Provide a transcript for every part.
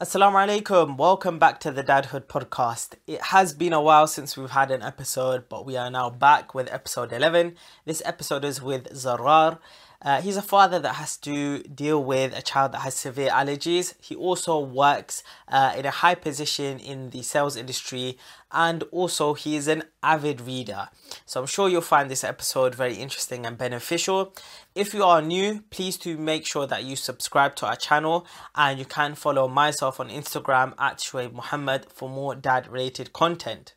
Assalamu alaikum. Welcome back to the Dadhood podcast. It has been a while since we've had an episode, but we are now back with episode 11. This episode is with Zarar. Uh, he's a father that has to deal with a child that has severe allergies. He also works uh, in a high position in the sales industry and also he is an avid reader. So I'm sure you'll find this episode very interesting and beneficial. If you are new, please do make sure that you subscribe to our channel and you can follow myself on Instagram at Shuaib Muhammad for more dad related content.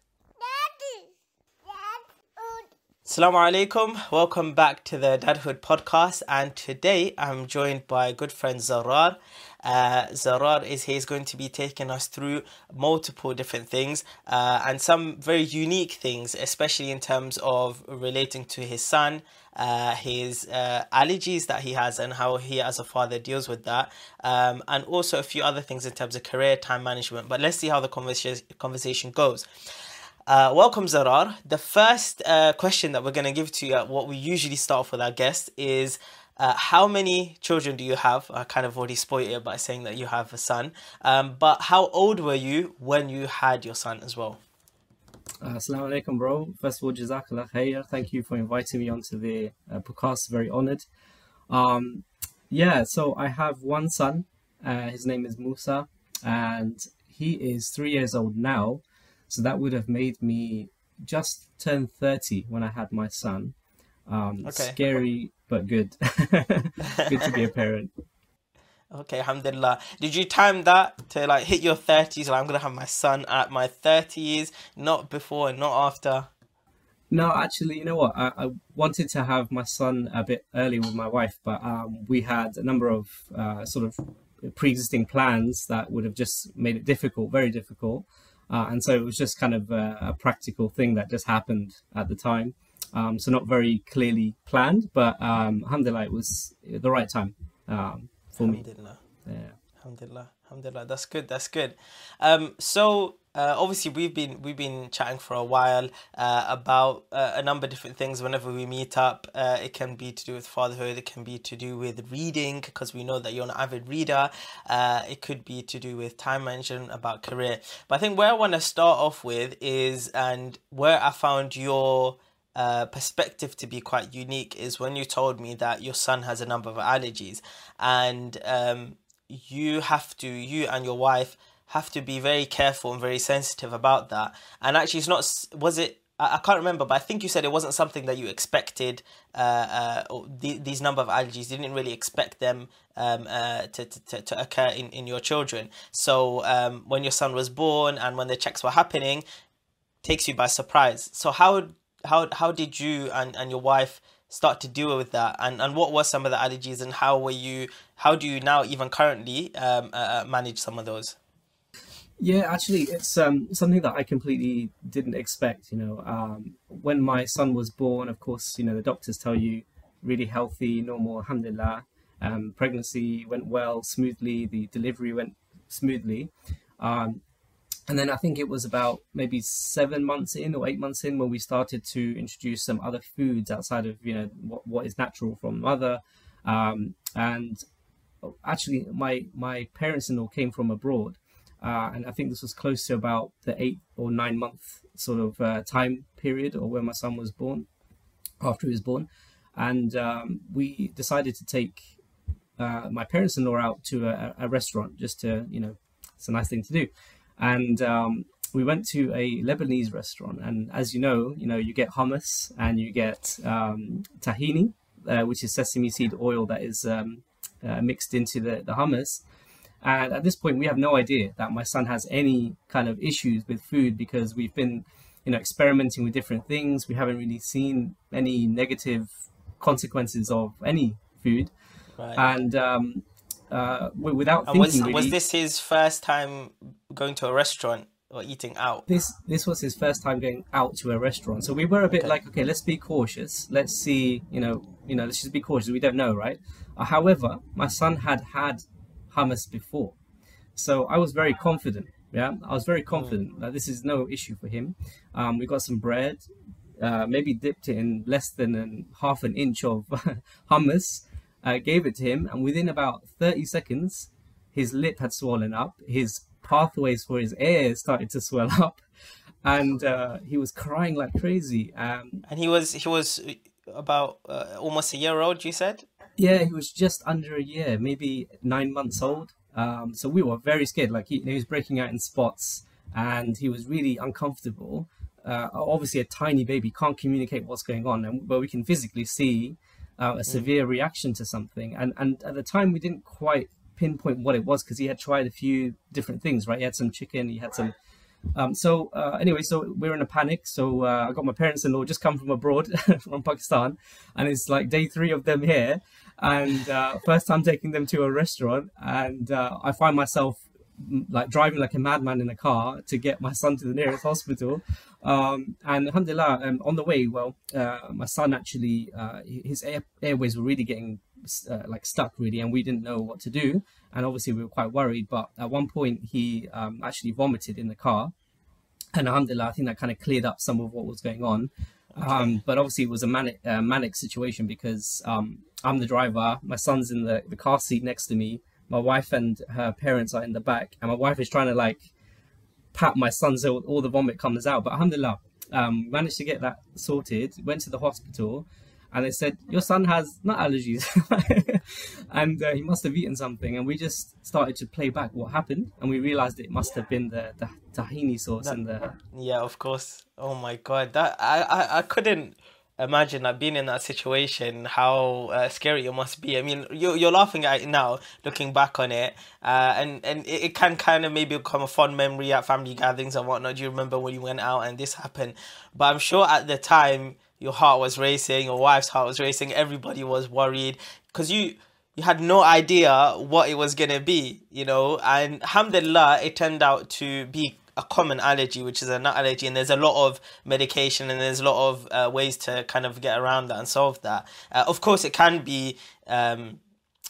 Assalamu alaikum. Welcome back to the Dadhood podcast. And today I'm joined by good friend Zarar. Uh, Zarar is he's going to be taking us through multiple different things uh, and some very unique things, especially in terms of relating to his son, uh, his uh, allergies that he has, and how he, as a father, deals with that, um, and also a few other things in terms of career time management. But let's see how the conversation conversation goes. Uh, welcome, Zarar. The first uh, question that we're going to give to you, uh, what we usually start off with our guests, is uh, how many children do you have? I kind of already spoiled it by saying that you have a son. Um, but how old were you when you had your son as well? Uh, alaikum, bro. First of all, Jazakallah khair. Thank you for inviting me onto the uh, podcast. Very honored. Um, yeah, so I have one son. Uh, his name is Musa, and he is three years old now. So that would have made me just turn 30 when I had my son. Um, okay. Scary, but good. good to be a parent. Okay, alhamdulillah. Did you time that to like hit your 30s? Like, I'm going to have my son at my 30s, not before and not after? No, actually, you know what? I, I, wanted to have my son a bit early with my wife, but um, we had a number of uh, sort of pre existing plans that would have just made it difficult, very difficult. Uh, and so it was just kind of a, a, practical thing that just happened at the time. Um, so not very clearly planned, but um, alhamdulillah, it was the right time um, for me. Yeah. Alhamdulillah. Alhamdulillah. That's good. That's good. Um, so uh, obviously we've been we've been chatting for a while uh, about uh, a number of different things. Whenever we meet up uh, it can be to do with fatherhood. It can be to do with reading because we know that you're an avid reader. Uh, it could be to do with time management about career. But i think where i want to start off with is and where i found your uh, perspective to be quite unique is when you told me that your son has a number of allergies. And um, you have to you and your wife have to be very careful and very sensitive about that. And actually, it's not. Was it? I, can't remember, but I think you said it wasn't something that you expected. Uh, uh, the, these number of allergies, you didn't really expect them um, uh, to, to, to occur in, in your children. So um, when your son was born and when the checks were happening, takes you by surprise. So how how how did you and, and your wife start to deal with that and and what were some of the allergies and how were you how do you now even currently um, uh, uh manage some of those yeah, actually, it's um, something that I completely didn't expect. You know, um, when my son was born, of course, you know, the doctors tell you really healthy, normal, alhamdulillah. Um, pregnancy went well, smoothly. The delivery went smoothly. Um, and then I think it was about maybe seven months in or eight months in when we started to introduce some other foods outside of you know what, what is natural from mother. Um, and actually, my my parents-in-law came from abroad, uh, and I think this was close to about the eight or nine month sort of uh, time period or when my son was born, after he was born. And um, we decided to take uh, my parents in law out to a, a, restaurant just to, you know, it's a nice thing to do. And um, we went to a Lebanese restaurant. And as you know, you know, you get hummus and you get um, tahini, uh, which is sesame seed oil that is um, uh, mixed into the, the hummus and at this point, we have no idea that my son has any kind of issues with food because we've been, you know, experimenting with different things. We haven't really seen any negative consequences of any food. Right. And um, uh, without and thinking, was, really, was this his first time going to a restaurant? or eating out. This this was his first time going out to a restaurant, so we were a bit okay. like, okay, let's be cautious. Let's see, you know, you know, let's just be cautious. We don't know, right? Uh, however, my son had had hummus before. So I was very confident. Yeah, I was very confident that this is no issue for him. Um, we got some bread, uh, maybe dipped it in less than an, half an inch of hummus, uh, gave it to him, and within about 30 seconds, his lip had swollen up, his pathways for his air started to swell up, and uh, he was crying like crazy. Um, and he was he was about uh, almost a year old. You said. Yeah, he was just under a year, maybe nine months old. Um, so we were very scared. Like he, he was breaking out in spots, and he was really uncomfortable. Uh, obviously, a tiny baby can't communicate what's going on, and but we can physically see uh, a mm. severe reaction to something. And and at the time, we didn't quite pinpoint what it was because he had tried a few different things. Right, he had some chicken, he had some. Um, so uh, anyway, so we're in a panic. So uh, I got my parents-in-law just come from abroad, from Pakistan, and it's like day three of them here, and uh, first time taking them to a restaurant, and uh, I find myself like driving like a madman in a car to get my son to the nearest hospital. Um, and alhamdulillah, um, on the way, well, uh, my son actually, uh, his air, airways were really getting uh, like stuck really, and we didn't know what to do. And obviously, we were quite worried. But at one point, he um, actually vomited in the car. And alhamdulillah, I think that kind of cleared up some of what was going on. Um, but obviously, it was a manic, uh, manic situation because um, I'm the driver, my son's in the, the car seat next to me, my wife and her parents are in the back, and my wife is trying to like pat my son so all the vomit comes out. But alhamdulillah, um, managed to get that sorted. Went to the hospital, and they said your son has nut allergies, and uh, he must have eaten something. And we just started to play back what happened, and we realized it must have been the, the tahini sauce that, and the. Yeah, of course. Oh my god, that I I, I couldn't imagine like being in that situation how uh, scary it must be i mean you're, you're laughing at it now looking back on it uh, and and it, it can kind of maybe become a fond memory at family gatherings and whatnot do you remember when you went out and this happened but i'm sure at the time your heart was racing your wife's heart was racing everybody was worried because you you had no idea what it was gonna be you know and alhamdulillah it turned out to be a common allergy, which is a nut allergy, and there's a lot of medication and there's a lot of uh, ways to kind of get around that and solve that. Uh, of course, it can be, um,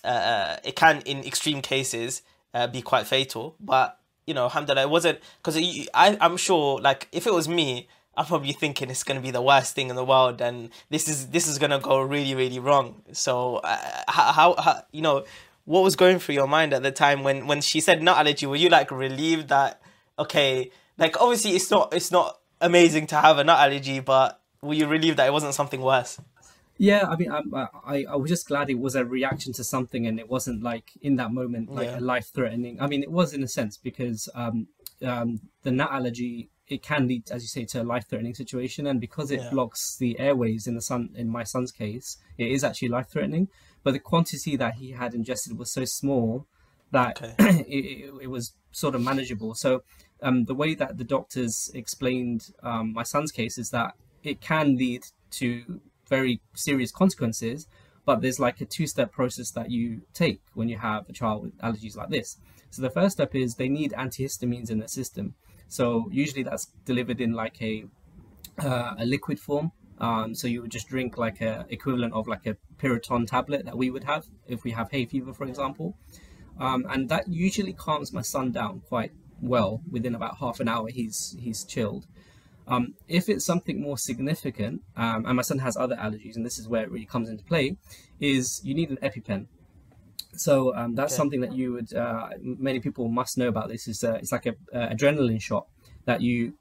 uh, uh it can in extreme cases uh, be quite fatal, but you know, alhamdulillah, it wasn't because I'm sure like if it was me. I'm probably thinking it's gonna be the worst thing in the world, and this is this is gonna go really really wrong. So, uh, how, how you know what was going through your mind at the time when when she said nut allergy? Were you like relieved that okay, like obviously it's not it's not amazing to have a nut allergy, but were you relieved that it wasn't something worse? Yeah, I mean, I, I, I was just glad it was a reaction to something, and it wasn't like in that moment like yeah. a life threatening. I mean, it was in a sense because um, um, the nut allergy it can lead, as you say, to a life threatening situation, and because it yeah. blocks the airways in the son in my son's case, it is actually life threatening. But the quantity that he had ingested was so small that okay. it, it, was sort of manageable. So um, the way that the doctors explained um, my son's case is that it can lead to very serious consequences, but there's like a two-step process that you take when you have a child with allergies like this. So the first step is they need antihistamines in their system. So usually that's delivered in like a uh, a liquid form. Um, so you would just drink like a equivalent of like a Piriton tablet that we would have if we have hay fever, for example. Um, and that usually calms my son down quite well. Within about half an hour, he's he's chilled. Um, if it's something more significant, um, and my son has other allergies, and this is where it really comes into play, is you need an EpiPen. So um, that's okay. something that you would uh, many people must know about. This is uh, it's like a, a adrenaline shot that you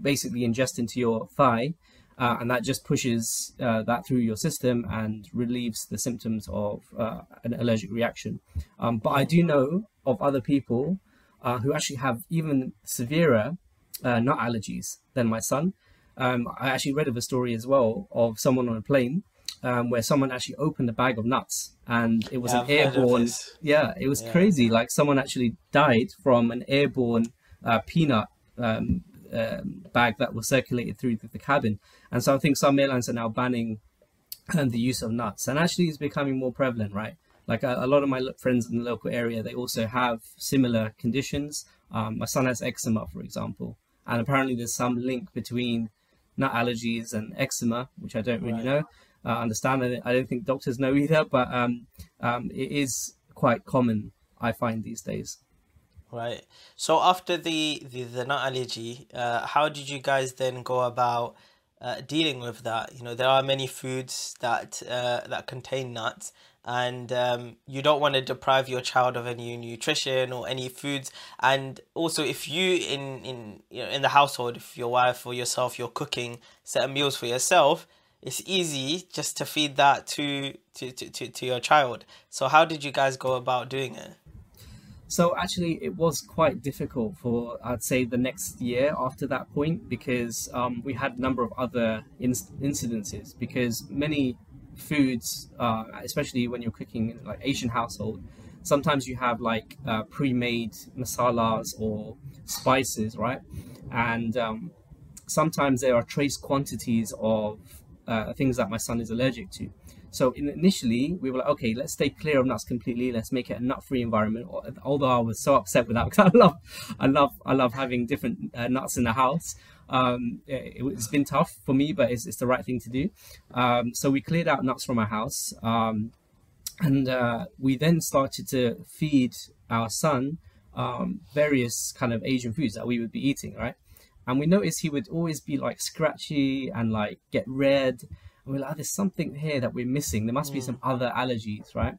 basically ingest into your thigh, uh, and that just pushes uh, that through your system and relieves the symptoms of uh, an allergic reaction. Um, but I do know of other people uh, who actually have even severer uh, nut allergies than my son. Um, I actually read of a story as well of someone on a plane um, where someone actually opened a bag of nuts and it was yeah, an airborne. Yeah, it was yeah. crazy. Like someone actually died from an airborne uh, peanut um, um, bag that was circulated through the, the, cabin. And so I think some airlines are now banning um, the use of nuts, and actually it's becoming more prevalent, right? Like a, a lot of my friends in the local area, they also have similar conditions. Um, my son has eczema, for example, and apparently there's some link between nut allergies and eczema, which I don't really right. know. Uh, understand. And I don't think doctors know either, but um, um, it is quite common, I find these days. Right. So after the the, the nut allergy, uh, how did you guys then go about uh, dealing with that. You know, there are many foods that uh, that contain nuts, and um, you don't want to deprive your child of any nutrition or any foods. And also, if you in in you know in the household, if your wife or yourself, you're cooking certain meals for yourself, it's easy just to feed that to to, to, to, to your child. So how did you guys go about doing it? So actually, it was quite difficult for I'd say the next year after that point because um, we had a number of other in- incidences because many foods, uh, especially when you're cooking in like Asian household, sometimes you have like uh, pre-made masalas or spices, right? And um, sometimes there are trace quantities of uh, things that my son is allergic to. So in, initially, we were like, okay, let's stay clear of nuts completely. Let's make it a nut-free environment. Although I was so upset with that because I love, I love, I love having different uh, nuts in the house. Um, it, has been tough for me, but it's, it's the right thing to do. Um, so we cleared out nuts from our house, um, and uh, we then started to feed our son um, various kind of Asian foods that we would be eating, right? And we noticed he would always be like scratchy and like get red and we're like, oh, there's something here that we're missing. There must mm. be some other allergies, right?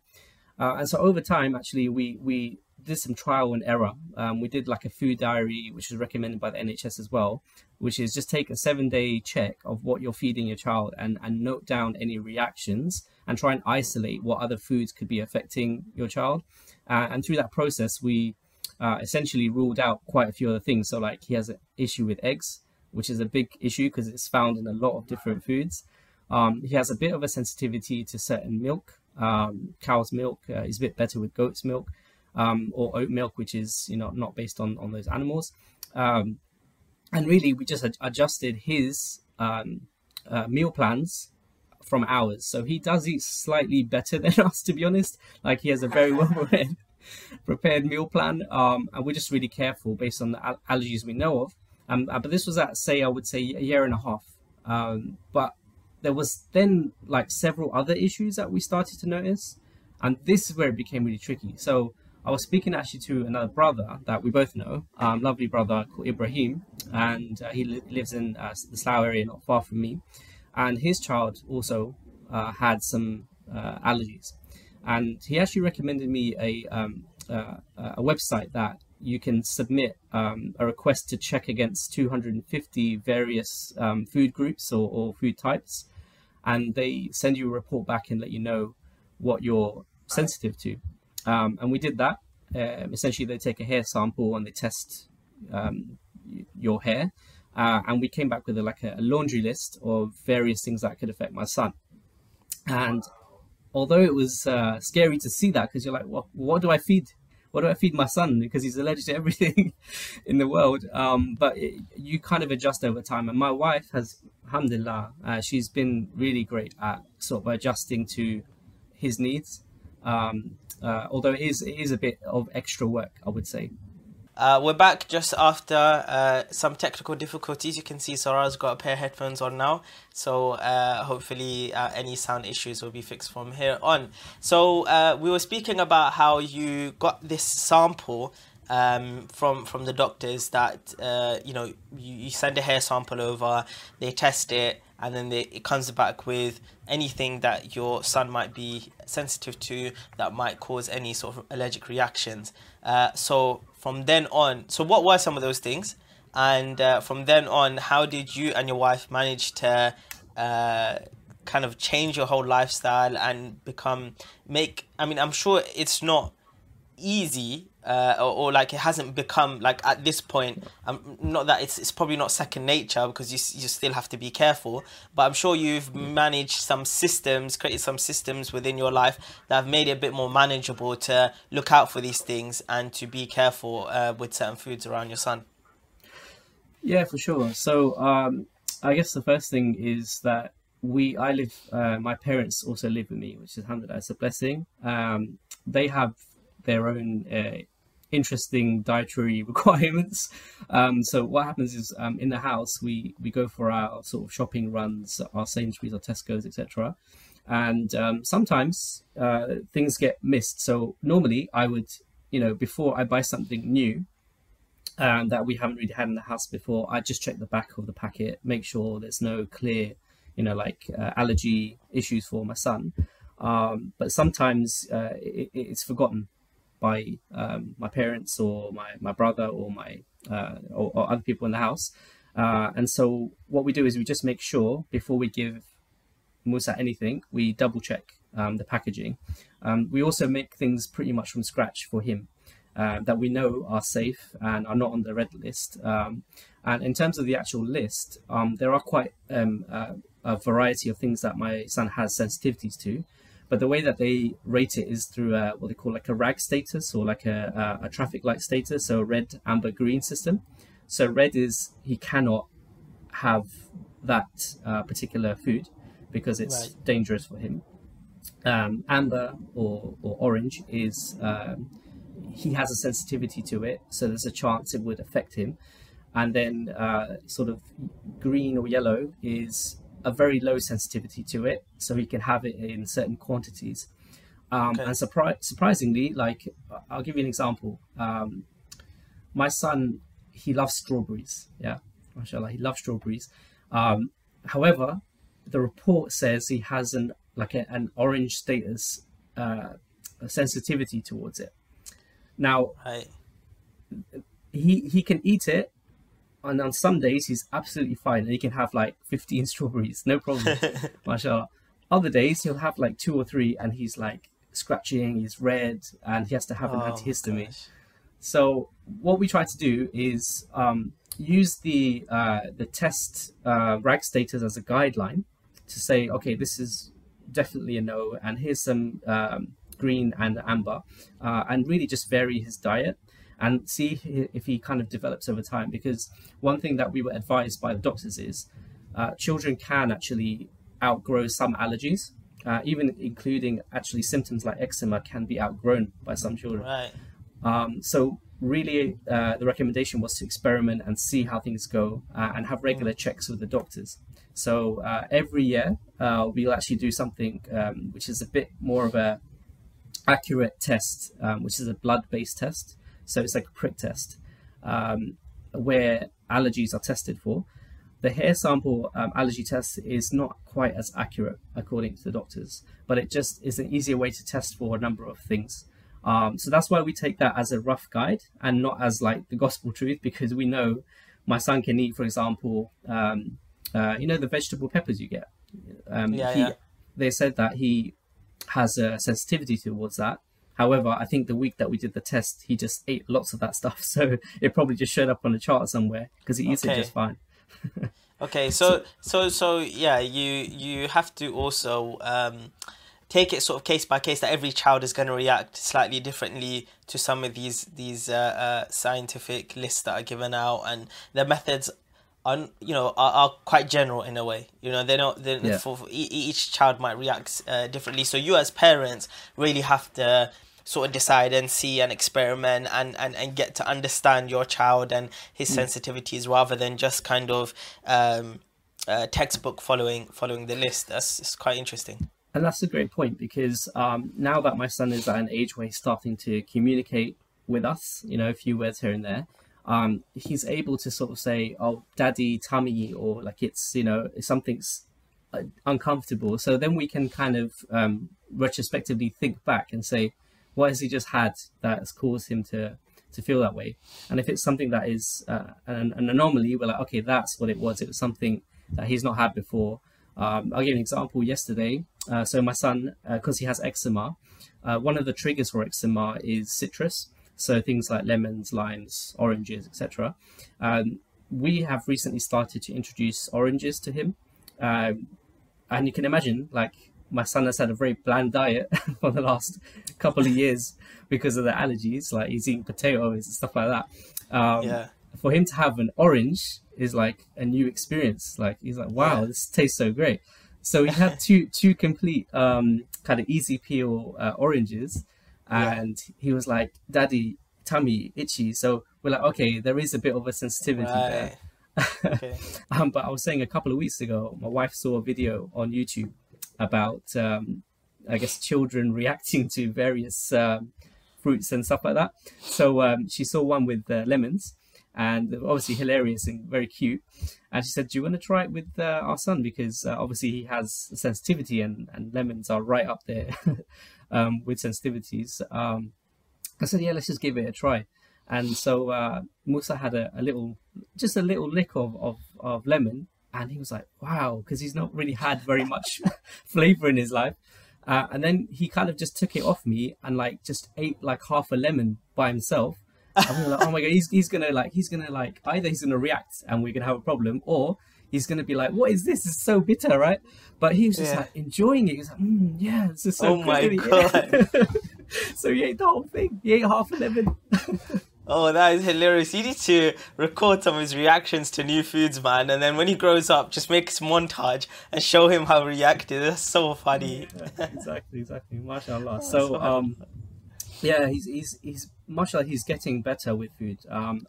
Uh, and so over time, actually, we we did some trial and error. Um, we did like a food diary, which is recommended by the NHS as well, which is just take a seven day check of what you're feeding your child and, and note down any reactions and try and isolate what other foods could be affecting your child. Uh, and through that process, we uh, essentially ruled out quite a few other things. So, like, he has an issue with eggs, which is a big issue because it's found in a lot of different foods. Um, he has a bit of a sensitivity to certain milk. Um, cow's milk uh, is a bit better with goat's milk, um, or oat milk, which is you know not based on on those animals. Um, and really, we just ad- adjusted his um, uh, meal plans from ours. So he does eat slightly better than us, to be honest. Like he has a very well prepared, prepared meal plan, um, and we're just really careful based on the al- allergies we know of. Um, uh, but this was at say I would say a year and a half. Um, but there was then like several other issues that we started to notice, and this is where it became really tricky. So I was speaking actually to another brother that we both know, um, lovely brother called Ibrahim, and uh, he li- lives in uh, the Slough area, not far from me, and his child also uh, had some uh, allergies, and he actually recommended me a um, uh, a website that you can submit um, a request to check against 250 various um, food groups or, or, food types and they send you a report back and let you know what you're sensitive to. Um, and we did that. Um, essentially, they take a hair sample and they test um, your hair. Uh, and we came back with a, like a, a, laundry list of various things that could affect my son. And although it was uh, scary to see that, because you're like, well, what do I feed? What do I feed my son? Because he's allergic to everything in the world. Um, but it, you kind of adjust over time. And my wife has alhamdulillah, uh, she's been really great at sort of adjusting to his needs. Um, uh, although it is, it is a bit of extra work, I would say. Uh, we're back just after uh, some technical difficulties. You can see Zarar's got a pair of headphones on now, so uh, hopefully uh, any sound issues will be fixed from here on. So uh, we were speaking about how you got this sample um, from from the doctors that uh, you know you, you send a hair sample over, they test it, and then they, it comes back with anything that your son might be sensitive to that might cause any sort of allergic reactions. So from then on, so what were some of those things? And uh, from then on, how did you and your wife manage to uh, kind of change your whole lifestyle and become make? I mean, I'm sure it's not easy uh, or, or, like it hasn't become like at this point um, not that it's, it's probably not second nature because you, you still have to be careful but i'm sure you've managed some systems created some systems within your life that have made it a bit more manageable to look out for these things and to be careful uh, with certain foods around your son. Yeah for sure. So um, i guess the first thing is that we i live uh, my parents also live with me which is alhamdulillah it's a blessing. Um, they have their own uh, interesting dietary requirements. Um, so what happens is um, in the house we we go for our sort of shopping runs, our Sainsbury's, our Tesco's, etc. And um, sometimes uh, things get missed. So normally I would, you know, before I buy something new, um, that we haven't really had in the house before, I just check the back of the packet, make sure there's no clear, you know, like uh, allergy issues for my son. Um, but sometimes uh, it, it's forgotten by um, my parents or my, my brother or my uh, or, or, other people in the house. Uh, and so what we do is we just make sure before we give Musa anything, we double check um, the packaging. Um, we also make things pretty much from scratch for him uh, that we know are safe and are not on the red list. Um, and in terms of the actual list, um, there are quite um, uh, a variety of things that my son has sensitivities to. But the way that they rate it is through a, what they call like a RAG status or like a, a, a traffic light status, so a red, amber, green system. So red is he cannot have that uh, particular food because it's right. dangerous for him. Um, amber or, or orange is um, he has a sensitivity to it, so there's a chance it would affect him. And then uh, sort of green or yellow is a very low sensitivity to it, so he can have it in certain quantities. Um, okay. And surpri- surprisingly, like I'll give you an example. Um, my son, he loves strawberries. Yeah, mashallah, he loves strawberries. Um, however, the report says he has an like a, an orange status uh, sensitivity towards it. Now, right. he he can eat it, and on some days he's absolutely fine, and he can have like fifteen strawberries, no problem, mashallah. Other days he'll have like two or three, and he's like scratching, he's red, and he has to have an oh, antihistamine. Gosh. So what we try to do is um, use the uh, the test uh, rag status as a guideline to say, okay, this is definitely a no, and here's some um, green and amber, uh, and really just vary his diet and see if he kind of develops over time. Because one thing that we were advised by the doctors is uh, children can actually outgrow some allergies, uh, even including actually symptoms like eczema can be outgrown by some children. Right. Um, so really, uh, the recommendation was to experiment and see how things go uh, and have regular checks with the doctors. So uh, every year, uh, we'll actually do something um, which is a bit more of a accurate test, um, which is a blood-based test. So it's like a prick test um, where allergies are tested for. The hair sample um, allergy test is not quite as accurate according to the doctors, but it just is an easier way to test for a number of things. Um, so that's why we take that as a rough guide and not as like the gospel truth, because we know my son can eat, for example, um, uh, you know, the vegetable peppers you get. Um, yeah, he, yeah. They said that he has a sensitivity towards that. However, I think the week that we did the test, he just ate lots of that stuff. So it probably just showed up on the chart somewhere because he eats okay. it just fine. okay, so so so yeah, you you have to also um, take it sort of case by case that every child is going to react slightly differently to some of these these uh, uh, scientific lists that are given out, and the methods are you know are, are quite general in a way you know they don't they, yeah. for, for, each child might react uh, differently so you as parents really have to sort of decide and see and experiment and, and, and get to understand your child and his mm. sensitivities rather than just kind of um, uh, textbook following following the list that's it's quite interesting and that's a great point because um, now that my son is at an age where he's starting to communicate with us you know a few words here and there um, he's able to sort of say, "Oh, daddy, tummy," or like it's you know something's uh, uncomfortable. So then we can kind of um, retrospectively think back and say, what has he just had that has caused him to to feel that way? And if it's something that is uh, an, an, anomaly, we're like, okay, that's what it was. It was something that he's not had before. Um, I'll give an example. Yesterday, uh, so my son, because uh, he has eczema, uh, one of the triggers for eczema is citrus. So things like lemons, limes, oranges, etc. Um, we have recently started to introduce oranges to him, um, and you can imagine, like my son has had a very bland diet for the last couple of years because of the allergies. Like he's eating potatoes and stuff like that. Um, yeah. For him to have an orange is like a new experience. Like he's like, wow, yeah. this tastes so great. So we had two two complete um, kind of easy peel uh, oranges, and yeah. he was like, "Daddy, tummy itchy." So we're like, "Okay, there is a bit of a sensitivity right. there." okay. um, but I was saying a couple of weeks ago, my wife saw a video on YouTube about, um, I guess, children reacting to various um, fruits and stuff like that. So um, she saw one with uh, lemons, and obviously hilarious and very cute. And she said, "Do you want to try it with uh, our son because uh, obviously he has sensitivity and and lemons are right up there um, with sensitivities." Um, I said, "Yeah, let's just give it a try." And so uh, Musa had a, a, little, just a little lick of, of, of lemon, and he was like, "Wow," because he's not really had very much flavor in his life. Uh, and then he kind of just took it off me and like just ate like half a lemon by himself. And we were like, oh my god, he's he's gonna like he's gonna like either he's gonna react and we're gonna have a problem, or he's gonna be like, what is this? It's so bitter, right? But he was just yeah. like enjoying it. He's like, mm, yeah, this is so. Good. Oh my god! so he ate the whole thing. He ate half a lemon. Oh, that is hilarious. You need to record some of his reactions to new foods, man. And then when he grows up, just make some montage and show him how he reacted. That's so funny. Yeah, exactly, exactly. MashaAllah. Oh, so, um, yeah, he's, he's, he's, mashallah, he's getting better with food. Um,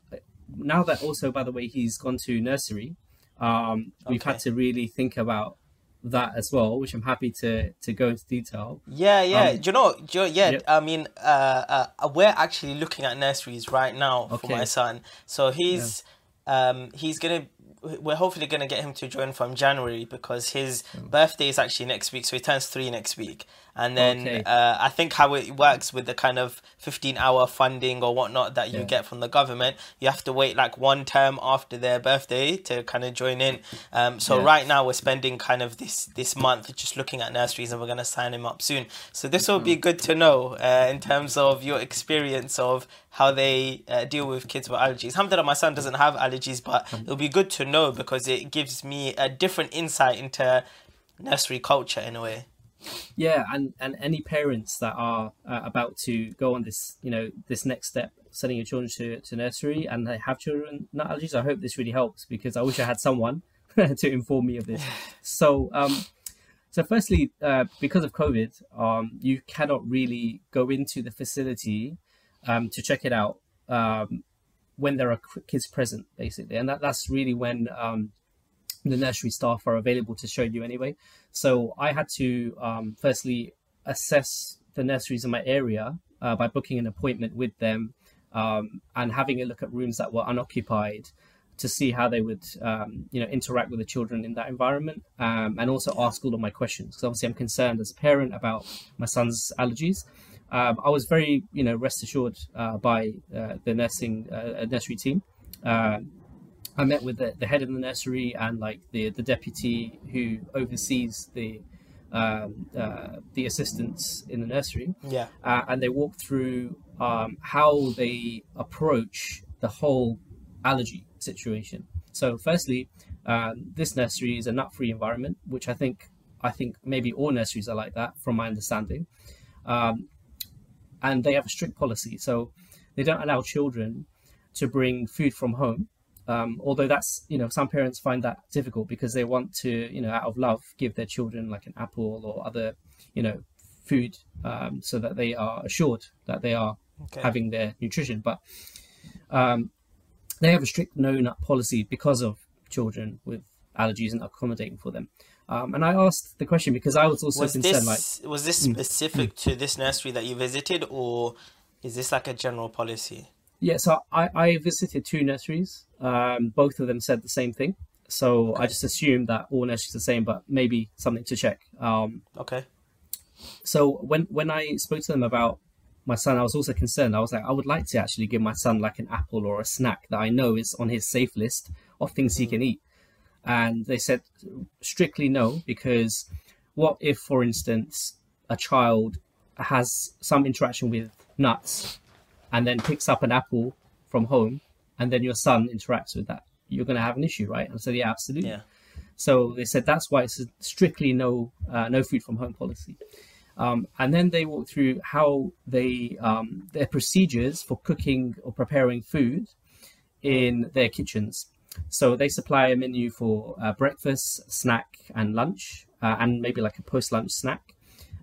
now that also, by the way, he's gone to nursery, um, we've had to really think about that as well, which I'm happy to to go into detail. Yeah, yeah. Um, do you know? Do you, yeah, yep. I mean, uh, uh, we're actually looking at nurseries right now okay. for my son. So he's yeah. um, he's gonna we're hopefully going to get him to join from January because his mm. birthday is actually next week, so he turns three next week. And then okay. uh, I think how it works with the kind of 15 hour funding or whatnot that you yeah. get from the government, you have to wait like one term after their birthday to kind of join in. Um, so yeah. right now we're spending kind of this this month just looking at nurseries and we're going to sign him up soon. So this will be mm-hmm. good to know uh, in terms of your experience of how they uh, deal with kids with allergies. Alhamdulillah, my son doesn't have allergies, but mm. it'll be good to know because it gives me a different insight into nursery culture in a way. Yeah, and and any parents that are uh, about to go on this, you know, this next step, sending your children to, to nursery, and they have children nut allergies, I hope this really helps because I wish I had someone to inform me of this. So, um, so firstly, uh, because of COVID, um, you cannot really go into the facility um, to check it out um, when there are kids present, basically, and that, that's really when um, the nursery staff are available to show you anyway. So I had to um, firstly assess the nurseries in my area uh, by booking an appointment with them um, and having a look at rooms that were unoccupied to see how they would um, you know interact with the children in that environment um, and also ask all of my questions because obviously I'm concerned as a parent about my son's allergies. Um, I was very you know rest assured uh, by uh, the nursing uh, nursery team uh, I met with the, the head of the nursery and like the the deputy who oversees the um, uh, the assistants in the nursery. Yeah, uh, and they walked through um, how they approach the whole allergy situation. So, firstly, um, this nursery is a nut-free environment, which I think I think maybe all nurseries are like that, from my understanding. Um, and they have a strict policy, so they don't allow children to bring food from home um, although that's you know some parents find that difficult because they want to you know out of love give their children like an apple or other you know food um, so that they are assured that they are okay. having their nutrition. But um, they have a strict no nut policy because of children with allergies and accommodating for them. Um, and I asked the question because I was also was concerned. This, like, was this mm. specific mm, to this nursery that you visited, or is this like a general policy? Yeah, so I, I visited two nurseries. Um, both of them said the same thing. So okay. I just assumed that all nurseries are the same, but maybe something to check. Um, okay. So when when I spoke to them about my son, I was also concerned. I was like, I would like to actually give my son like an apple or a snack that I know is on his safe list of things he mm. can eat. And they said strictly no, because what if, for instance, a child has some interaction with nuts and then picks up an apple from home and then your son interacts with that, you're going to have an issue, right? And so, yeah, absolutely. Yeah. So they said that's why it's a strictly no uh, no food from home policy. Um, and then they walk through how they um, their procedures for cooking or preparing food in their kitchens. So they supply a menu for uh, breakfast, snack, and lunch, uh, and maybe like a post lunch snack.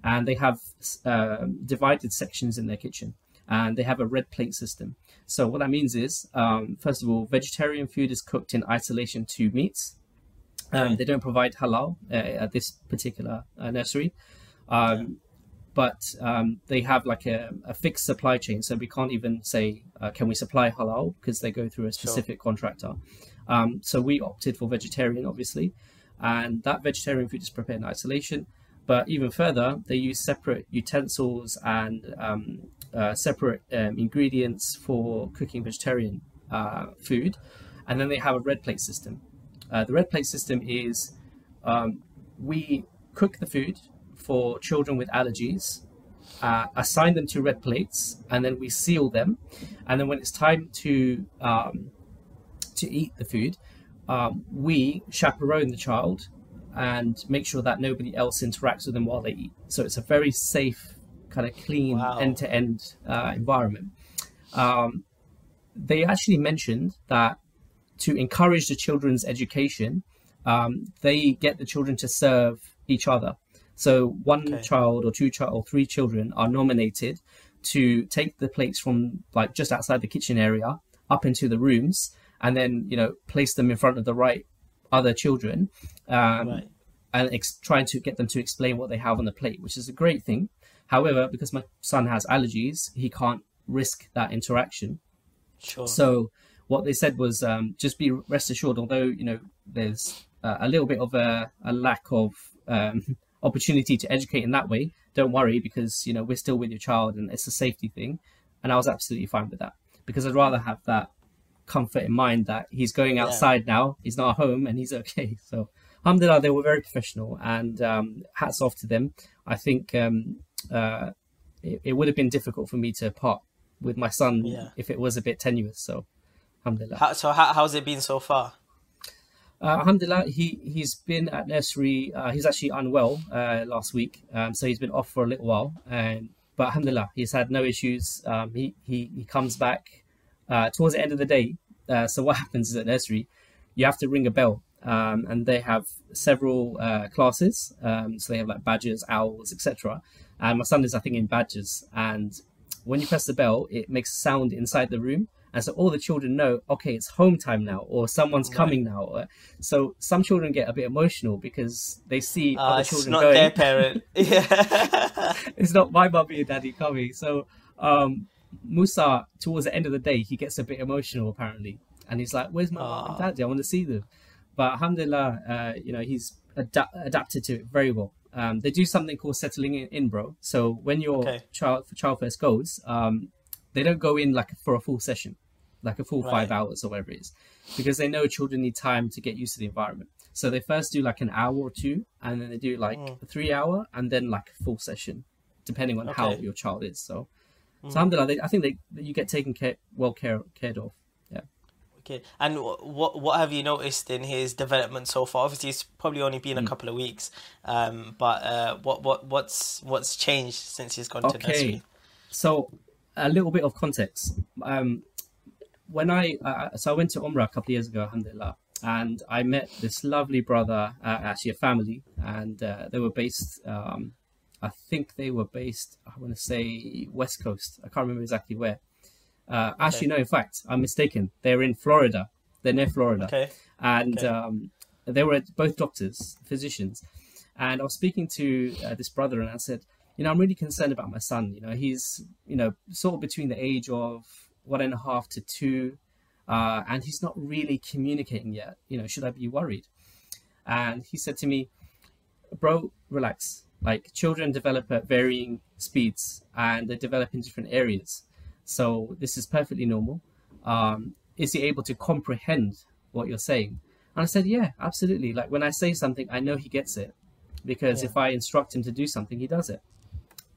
And they have uh, divided sections in their kitchen and they have a red plate system. So what that means is, um, first of all, vegetarian food is cooked in isolation to meats. Um, they don't provide halal uh, at this particular uh, nursery. Um, but um, they have like a, a, fixed supply chain, so we can't even say uh, can we supply halal because they go through a specific sure. contractor. Um, so we opted for vegetarian, obviously, and that vegetarian food is prepared in isolation. But even further, they use separate utensils and um, uh, separate um, ingredients for cooking vegetarian uh, food, and then they have a red plate system. Uh, the red plate system is um, we cook the food for children with allergies, uh, assign them to red plates, and then we seal them. And then when it's time to um, to eat the food, um, we chaperone the child and make sure that nobody else interacts with them while they eat. So it's a very safe, kind of clean, end to end environment. Um, they actually mentioned that to encourage the children's education, um, they get the children to serve each other. So one okay. child or two child or three children are nominated to take the plates from like just outside the kitchen area up into the rooms and then you know place them in front of the right other children um, right. and ex- trying to get them to explain what they have on the plate, which is a great thing. However, because my son has allergies, he can't risk that interaction. Sure. So what they said was um, just be rest assured, although you know there's uh, a little bit of a, a lack of um, opportunity to educate in that way, don't worry because you know we're still with your child and it's a safety thing. And I was absolutely fine with that because I'd rather have that comfort in mind that he's going outside yeah. now, he's not home, and he's okay. So, alhamdulillah, they were very professional, and um, hats off to them. I think um, uh, it, it, would have been difficult for me to part with my son yeah. if it was a bit tenuous. So, alhamdulillah. How, so, how, how's it been so far? Uh, alhamdulillah, he, he's been at nursery. Uh, he's actually unwell uh, last week, um, so he's been off for a little while. And, but alhamdulillah, he's had no issues. Um, he, he, he comes back uh, towards the end of the day. Uh, so what happens is at nursery, you have to ring a bell, um, and they have several uh, classes. Um, so they have like badgers, owls, etc. And my son is, I think, in badgers. And when you press the bell, it makes a sound inside the room. And so all the children know, okay, it's home time now, or someone's right. coming now. So some children get a bit emotional because they see uh, other children it's not going. their parent. yeah. it's not my mummy and daddy coming. So um, Musa, towards the end of the day, he gets a bit emotional apparently, and he's like, "Where's my mom and daddy? I want to see them." But alhamdulillah, uh, you know, he's adapted to it very well. Um, they do something called settling in, in bro. So when your okay. child child first goes, um, they don't go in like for a full session, like a full right. five hours or whatever it is, because they know children need time to get used to the environment. So they first do like an hour or two, and then they do like mm. a three hour, and then like a full session, depending on okay. how your child is. So Mm. So alhamdulillah, they, I think they, you get taken care, well care, cared of. Yeah. Okay. And what what have you noticed in his development so far? Obviously, it's probably only been a mm. couple of weeks. Um, but uh, what what what's what's changed since he's gone okay. to nursery? So a little bit of context. Um, when I uh, so I went to Umrah a couple of years ago, alhamdulillah, and I met this lovely brother, uh, actually a family, and uh, they were based um, I think they were based, I want to say West Coast. I can't remember exactly where. Uh, okay. Actually, no, in fact, I'm mistaken. They're in Florida. They're near Florida. Okay. And okay. Um, they were both doctors, physicians. And I was speaking to uh, this brother and I said, you know, I'm really concerned about my son. You know, he's, you know, sort of between the age of one and a half to two, uh, and he's not really communicating yet. You know, should I be worried? And he said to me, bro, relax like children develop at varying speeds and they develop in different areas. So this is perfectly normal. Um, is he able to comprehend what you're saying? And I said, yeah, absolutely. Like when I say something, I know he gets it because yeah. if I instruct him to do something, he does it.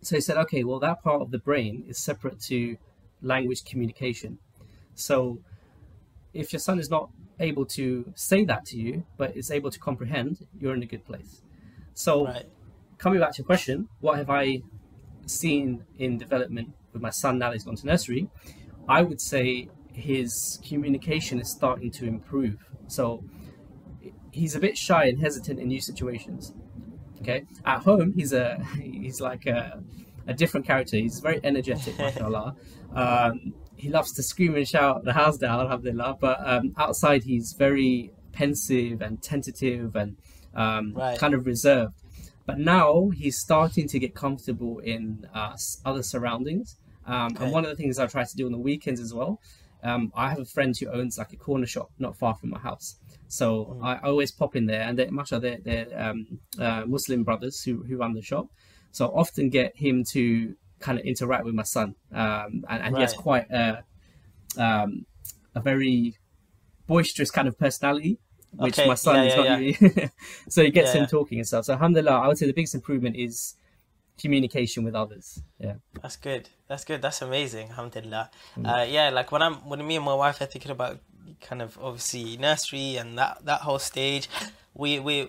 So he said, okay, well, that part of the brain is separate to language communication. So if your son is not able to say that to you, but is able to comprehend, you're in a good place. So right coming back to your question, what have I seen in development with my son now that he's gone to nursery? I would say his communication is starting to improve. So he's a bit shy and hesitant in new situations. Okay, at home he's a he's like a, a different character. He's very energetic, mashallah. Um, he loves to scream and shout the house down, alhamdulillah. But um, outside he's very pensive and tentative and um, right. kind of reserved. But now he's starting to get comfortable in uh, other surroundings. Um, okay. And one of the things I try to do on the weekends as well, um, I have a friend who owns like a corner shop not far from my house. So mm. I, I, always pop in there, and they're, they're, they're um, uh, Muslim brothers who, who run the shop. So I often get him to kind of interact with my son, um, and, and right. he has quite a, um, a very boisterous kind of personality, which okay. my son yeah, is yeah, not yeah. so he gets him talking and stuff. So alhamdulillah, I would say the biggest improvement is communication with others. Yeah, that's good. That's good. That's amazing. Alhamdulillah. Mm. Uh, yeah, like when I'm when me and my wife are thinking about kind of obviously nursery and that that whole stage, we we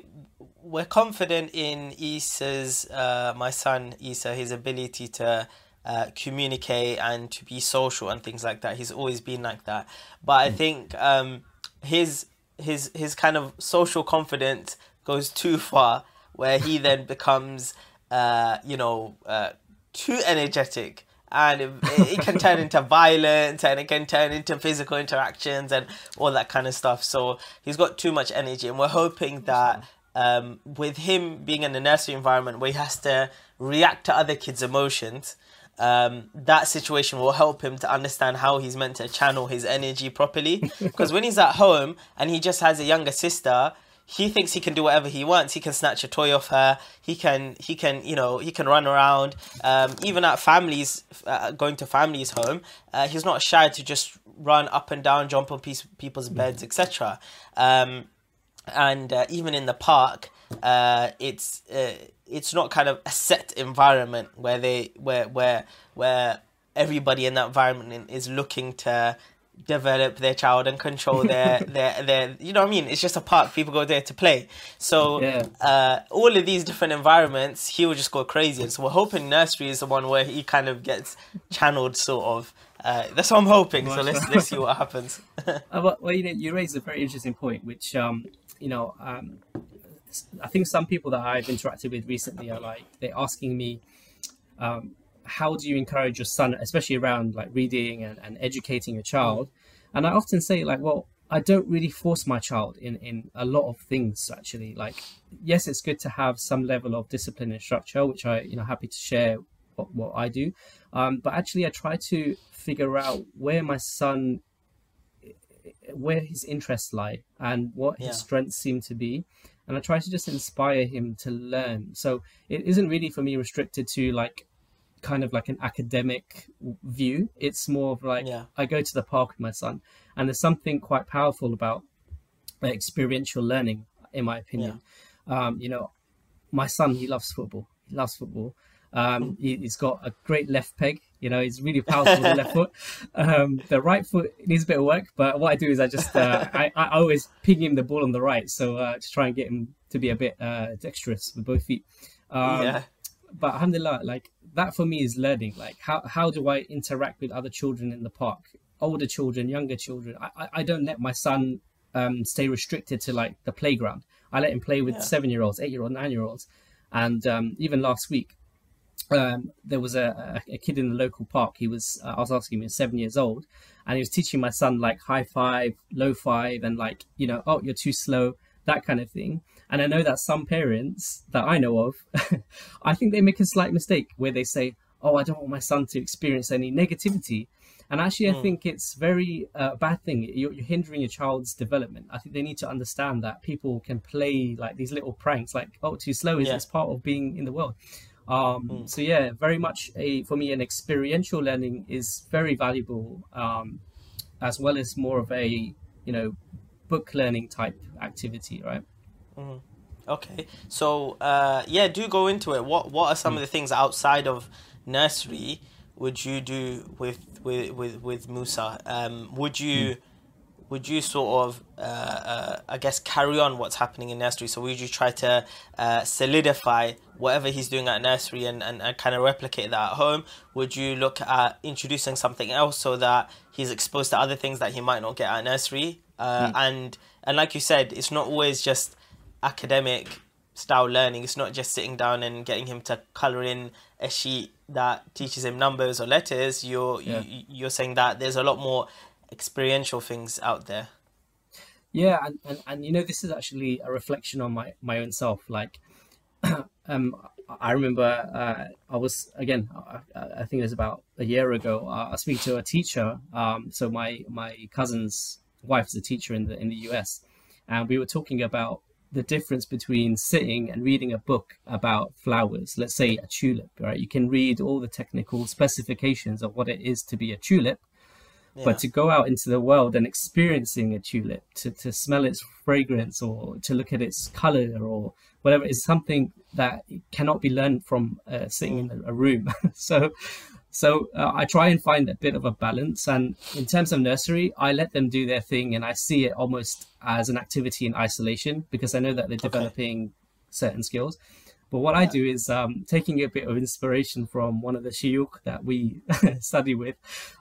we're confident in Isa's uh, my son Isa his ability to uh, communicate and to be social and things like that. He's always been like that. But I mm. think um, his his his kind of social confidence goes too far, where he then becomes uh, you know uh, too energetic. And it, it can turn into violence and it can turn into physical interactions and all that kind of stuff. So he's got too much energy, and we're hoping that um, with him being in a nursery environment where he has to react to other kids' emotions, um, that situation will help him to understand how he's meant to channel his energy properly. Because when he's at home and he just has a younger sister, he thinks he can do whatever he wants. He can snatch a toy off her. He can, he can, you know, he can run around. Um, even at families, uh, going to families' home, uh, he's not shy to just run up and down, jump on piece, people's beds, etc. Um, and uh, even in the park, uh, it's uh, it's not kind of a set environment where they where where where everybody in that environment is looking to develop their child and control their their their you know what I mean? It's just a park people go there to play. So yeah. uh, all of these different environments he will just go crazy. And so we're hoping nursery is the one where he kind of gets channeled sort of. Uh, that's what I'm hoping. So let's let's see what happens. Uh, well, well you know you raise a very interesting point which um you know um I think some people that I've interacted with recently are like they're asking me, um, how do you encourage your son, especially around like reading and, and educating your child? And I often say like, well, I don't really force my child in in a lot of things actually. Like, yes, it's good to have some level of discipline and structure, which I you know happy to share what, what I do. Um, but actually, I try to figure out where my son where his interests lie and what yeah. his strengths seem to be and I try to just inspire him to learn. So it isn't really for me restricted to like kind of like an academic view. It's more of like yeah. I go to the park with my son, and there's something quite powerful about experiential learning, in my opinion. Yeah. Um, you know, my son he loves football. He loves football. Um, he, has got a great left peg. You know, he's really powerful with the left foot. Um, the right foot needs a bit of work, but what I do is I just uh, I, I always ping him the ball on the right, so uh, to try and get him to be a bit uh, dexterous with both feet. Um, yeah. But alhamdulillah, like that for me is learning. Like how how do I interact with other children in the park, older children, younger children? I I don't let my son um, stay restricted to like the playground. I let him play with yeah. seven year olds, eight year olds, nine year olds, and um, even last week um, there was a, a, kid in the local park. He was, uh, I was asking him, he was seven years old, and he was teaching my son like high five, low five, and like, you know, oh, you're too slow, that kind of thing. And I know that some parents that I know of, I think they make a slight mistake where they say, oh, I don't want my son to experience any negativity. And actually, mm. I hmm. think it's very uh, bad thing. You're, you're, hindering your child's development. I think they need to understand that people can play like these little pranks, like oh, too slow is yeah. part of being in the world. Um, mm. So yeah, very much a for me an experiential learning is very valuable, um, as well as more of a you know book learning type activity, right? Mm. Okay, so uh, yeah, do go into it. What what are some mm. of the things outside of nursery would you do with with with, with Musa? Um, would you mm would you sort of, uh, uh, I guess, carry on what's happening in nursery? So would you try to uh, solidify whatever he's doing at nursery and, and, and kind of replicate that at home? Would you look at introducing something else so that he's exposed to other things that he might not get at nursery? Mm. And and like you said, it's not always just academic style learning. It's not just sitting down and getting him to color in a sheet that teaches him numbers or letters. You're yeah. you, you're saying that there's a lot more experiential things out there. Yeah, and, and, and you know, this is actually a reflection on my, my own self. Like, um, I remember uh, I was again. I, I, think it was about a year ago. Uh, I speak to a teacher. Um, so my my cousin's wife is a teacher in the in the US, and we were talking about the difference between sitting and reading a book about flowers. Let's say a tulip. Right, you can read all the technical specifications of what it is to be a tulip, yeah. but to go out into the world and experiencing a tulip, to to smell its fragrance or to look at its color or whatever is something that cannot be learned from uh, sitting in a room. so, so uh, I try and find a bit of a balance. And in terms of nursery, I let them do their thing, and I see it almost as an activity in isolation because I know that they're developing okay. certain skills. But what yeah. I do is um, taking a bit of inspiration from one of the shuyukh that we study with.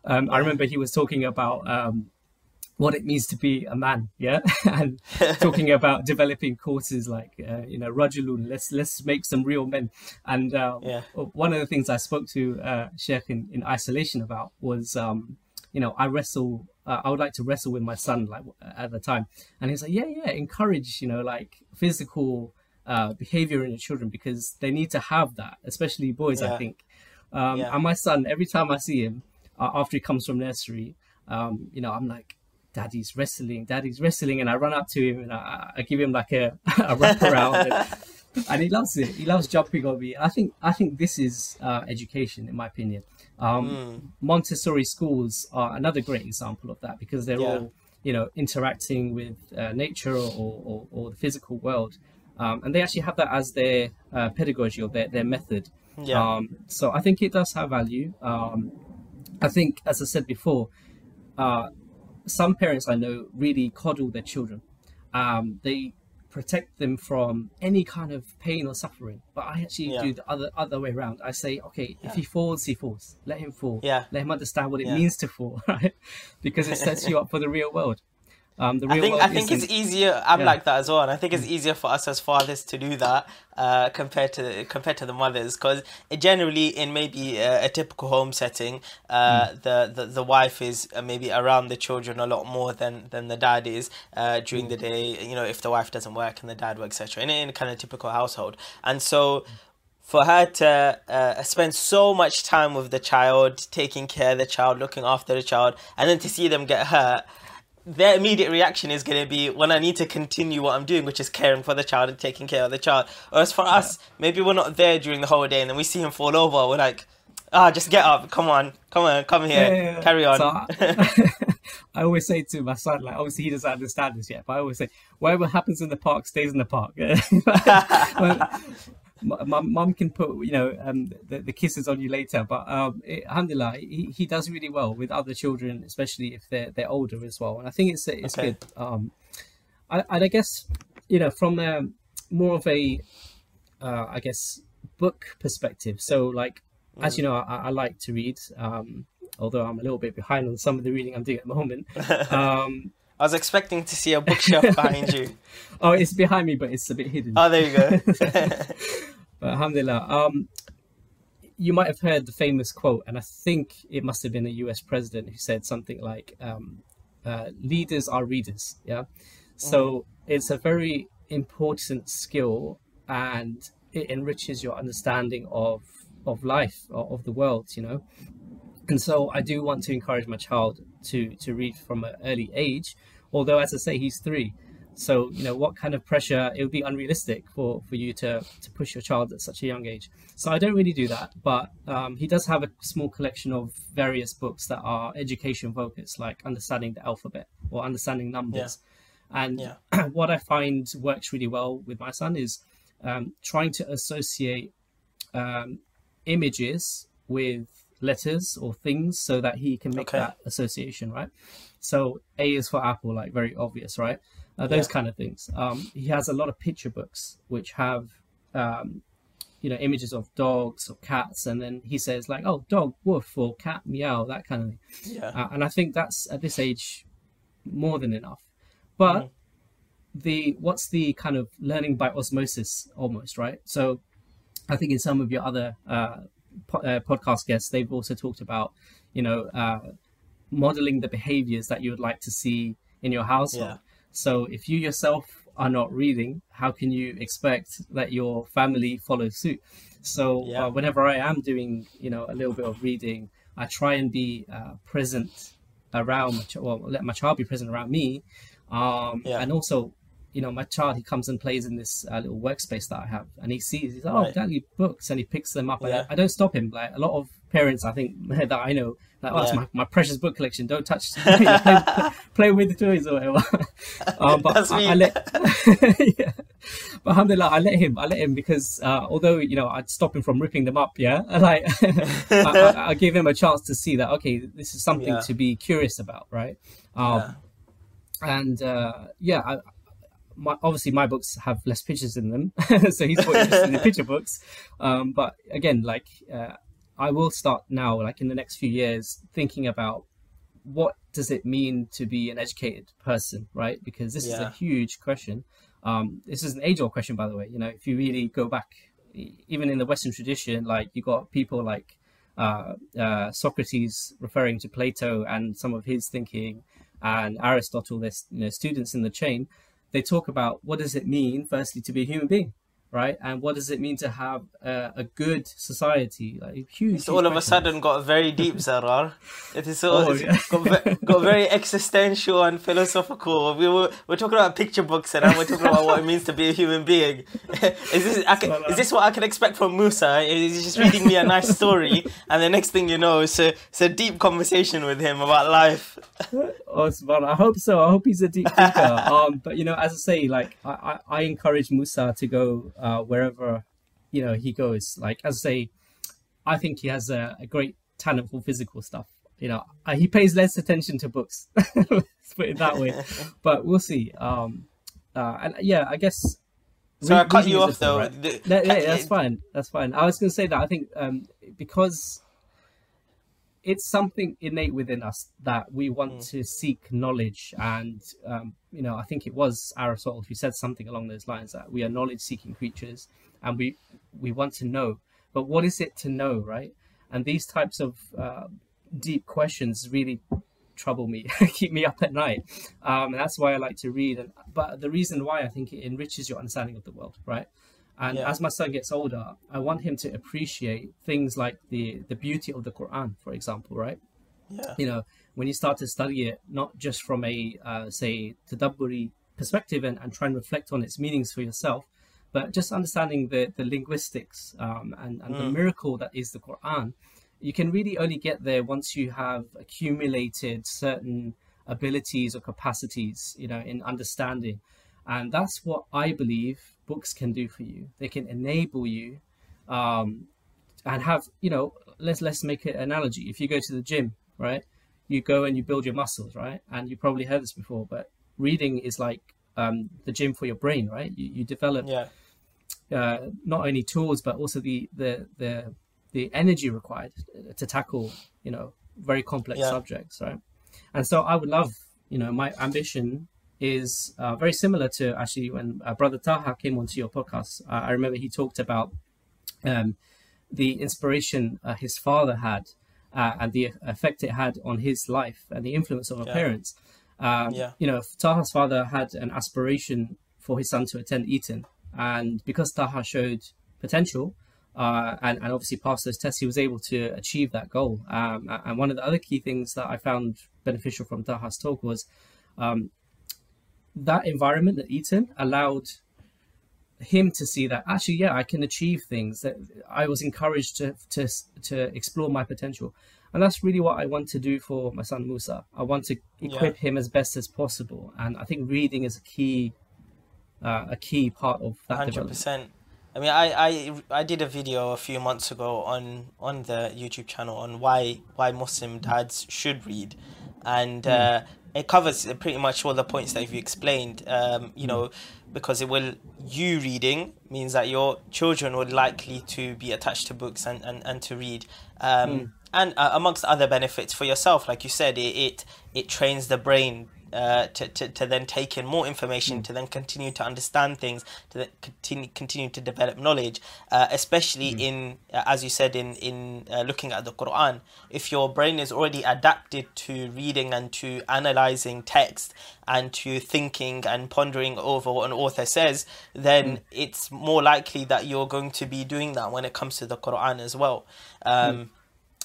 Um, I remember he was talking about um, what it means to be a man, yeah, and talking about developing courses like uh, you know Rajulun. Let's let's make some real men. And uh, yeah. one of the things I spoke to uh, Sheikh in, in isolation about was um, you know I wrestle. Uh, I would like to wrestle with my son like at the time, and he's like, yeah, yeah, encourage you know like physical uh, behavior in your children because they need to have that, especially boys. Yeah. I think. Um, yeah. And my son, every time I see him uh, after he comes from nursery, um, you know, I'm like, daddy's wrestling, daddy's wrestling. And I run up to him and I, I give him like a, a wrap around. and, and, he loves it. He loves jumping on me. I think I think this is uh, education, in my opinion. Um, mm. Montessori schools are another great example of that because they're yeah. all you know interacting with uh, nature or, or, or, the physical world, um, and they actually have that as their uh, pedagogy or their, their method. Yeah. Um, so I think it does have value. Um, I think, as I said before, uh, some parents I know really coddle their children. Um, they protect them from any kind of pain or suffering. But I actually yeah. do the other other way around. I say, okay, yeah. if he falls, he falls. Let him fall. Yeah. Let him understand what it means to fall, right? Because it sets you up for the real world. Um, I think I think it's easier. I'm yeah. like that as well, and I think it's easier for us as fathers to do that uh, compared to compared to the mothers, because generally in maybe a, a, typical home setting, uh, mm. the, the the wife is uh, maybe around the children a lot more than than the dad is uh, during mm. the day. You know, if the wife doesn't work and the dad works, etc. In in a kind of typical household, and so for her to uh, spend so much time with the child, taking care of the child, looking after the child, and then to see them get hurt, their immediate reaction is going to be when I need to continue what I'm doing, which is caring for the child and taking care of the child. Or as for us, maybe we're not there during the whole day and then we see him fall over. We're like, ah, just get up. Come on. Come on. Come here. Yeah, yeah, yeah. Carry on. So I, I, always say to my son, like, obviously he doesn't understand this yet, but I always say, whatever happens in the park stays in the park. my mum can put you know um, the, the, kisses on you later but um it, alhamdulillah he, he does really well with other children especially if they're they're older as well and i think it's it's okay. good um I, and i guess you know from a, more of a uh, I guess book perspective so like mm. as you know I, I, like to read um although i'm a little bit behind on some of the reading i'm doing at the moment um I was expecting to see a bookshelf behind you. oh, it's behind me, but it's a bit hidden. Oh, there you go. but alhamdulillah. Um, you might have heard the famous quote, and I think it must have been a US president who said something like, um, uh, leaders are readers. Yeah. So mm. it's a very important skill and it enriches your understanding of, of life, of the world, you know. And so I do want to encourage my child to, to read from an early age Although, as I say, he's three. So, you know, what kind of pressure, it would be unrealistic for, for you to, to push your child at such a young age. So I don't really do that, but um, he does have a small collection of various books that are education focused, like understanding the alphabet or understanding numbers. Yeah. And yeah. what I find works really well with my son is um, trying to associate um, images with letters or things so that he can make okay. that association, right? So A is for apple, like very obvious, right? Uh, those yeah. kind of things. Um, he has a lot of picture books which have, um, you know, images of dogs or cats, and then he says like, "Oh, dog, woof," or "cat, meow," that kind of thing. Yeah. Uh, and I think that's at this age more than enough. But mm. the what's the kind of learning by osmosis almost, right? So I think in some of your other uh, po- uh, podcast guests, they've also talked about, you know, uh, modeling the behaviors that you would like to see in your household. Yeah. So if you yourself are not reading, how can you expect that your family follow suit? So Yeah. uh, whenever I am doing, you know, a little bit of reading, I try and be uh, present around, my ch- well, let my child be present around me, um, Yeah. and also. You know, my child, he comes and plays in this uh, little workspace that I have, and he sees, he's like, "Oh, Right. daddy, books," and he picks them up. Yeah. I, I don't stop him. Like a lot of parents, I think that I know, like, "Oh, that's my, my precious book collection. Don't touch, play, play with the toys or whatever." um, but That's I, me. I let, yeah. But alhamdulillah, I let him. I let him because uh, although you know I'd stop him from ripping them up, yeah, like I, I, I gave him a chance to see that okay, this is something Yeah. to be curious about, right? Um, Yeah. And uh, yeah, I, my, obviously my books have less pictures in them, so he's more interested in the picture books. Um, but again, like uh, I will start now, like in the next few years, thinking about what does it mean to be an educated person, right? Because this is a huge question. Um, this is an age-old question, by the way. You know, if you really go back, even in the Western tradition, like you got people like uh, uh, Socrates referring to Plato and some of his thinking, and Aristotle, their you know students in the chain. They talk about what does it mean, firstly, to be a human being, right? And what does it mean to have a, a good society? Like huge. It's all of a sudden got very deep, Zarar. It is all, Oh, yeah. got, ve- got very existential and philosophical. We were we're talking about picture books and now we're talking about what it means to be a human being. is this I can, is this what I can expect from Musa? Is he just reading me a nice story and the next thing you know, it's a, it's a deep conversation with him about life. Oh, I hope so. I hope he's a deep thinker. um, but you know, as I say, like I, I, I encourage Musa to go uh, wherever you know he goes. Like as I say, I think he has a, a great talent for physical stuff. You know, uh, he pays less attention to books. Let's put it that way. But we'll see. Um, uh, and yeah, I guess. So I cut you off though. right? The- yeah, that's fine. That's fine. I was going to say that I think um, because it's something innate within us that we want Mm. to seek knowledge, and um, you know, I think it was Aristotle who said something along those lines that we are knowledge-seeking creatures, and we we want to know. But what is it to know, right? And these types of uh, deep questions really trouble me, keep me up at night. Um, and that's why I like to read. And but the reason why I think it enriches your understanding of the world, right? And Yeah. as my son gets older, I want him to appreciate things like the the beauty of the Quran, for example, right? Yeah. You know, when you start to study it, not just from a uh, say tadabburi perspective and, and try and reflect on its meanings for yourself, but just understanding the the linguistics um, and and the Mm. miracle that is the Quran, you can really only get there once you have accumulated certain abilities or capacities, you know, in understanding. And that's what I believe books can do for you. They can enable you um, and have, you know, let's let's make an analogy. If you go to the gym, right? You go and you build your muscles, right? And you probably heard this before, but reading is like um, the gym for your brain, right? You, you develop Yeah. uh, not only tools but also the the the the energy required to tackle you know very complex Yeah. subjects right and so i would love you know my ambition is uh, very similar to actually when uh, brother taha came onto your podcast uh, i remember he talked about um, the inspiration uh, his father had uh, and the effect it had on his life and the influence of our Yeah. parents um, Yeah. you know taha's father had an aspiration for his son to attend eton and because Taha showed potential uh, and, and obviously passed those tests, he was able to achieve that goal. Um, and one of the other key things that I found beneficial from Taha's talk was um, that environment at Eton allowed him to see that actually, yeah, I can achieve things. That I was encouraged to to to explore my potential, and that's really what I want to do for my son Musa. I want to equip him as best as possible, and I think reading is a key uh, a key part of that Hundred development. percent. I mean, I, I I did a video a few months ago on on the YouTube channel on why why Muslim dads should read, and uh, it covers pretty much all the points that you explained. Um, you know, because it will you reading means that your children would likely to be attached to books and and, and to read. Um, And uh, amongst other benefits for yourself, like you said, it, it it trains the brain uh, to, to, to then take in more information, to then continue to understand things, to then continue continue to develop knowledge, uh, especially in uh, as you said in in uh, looking at the Quran. If your brain is already adapted to reading and to analyzing text and to thinking and pondering over what an author says, then it's more likely that you're going to be doing that when it comes to the Quran as well. Um,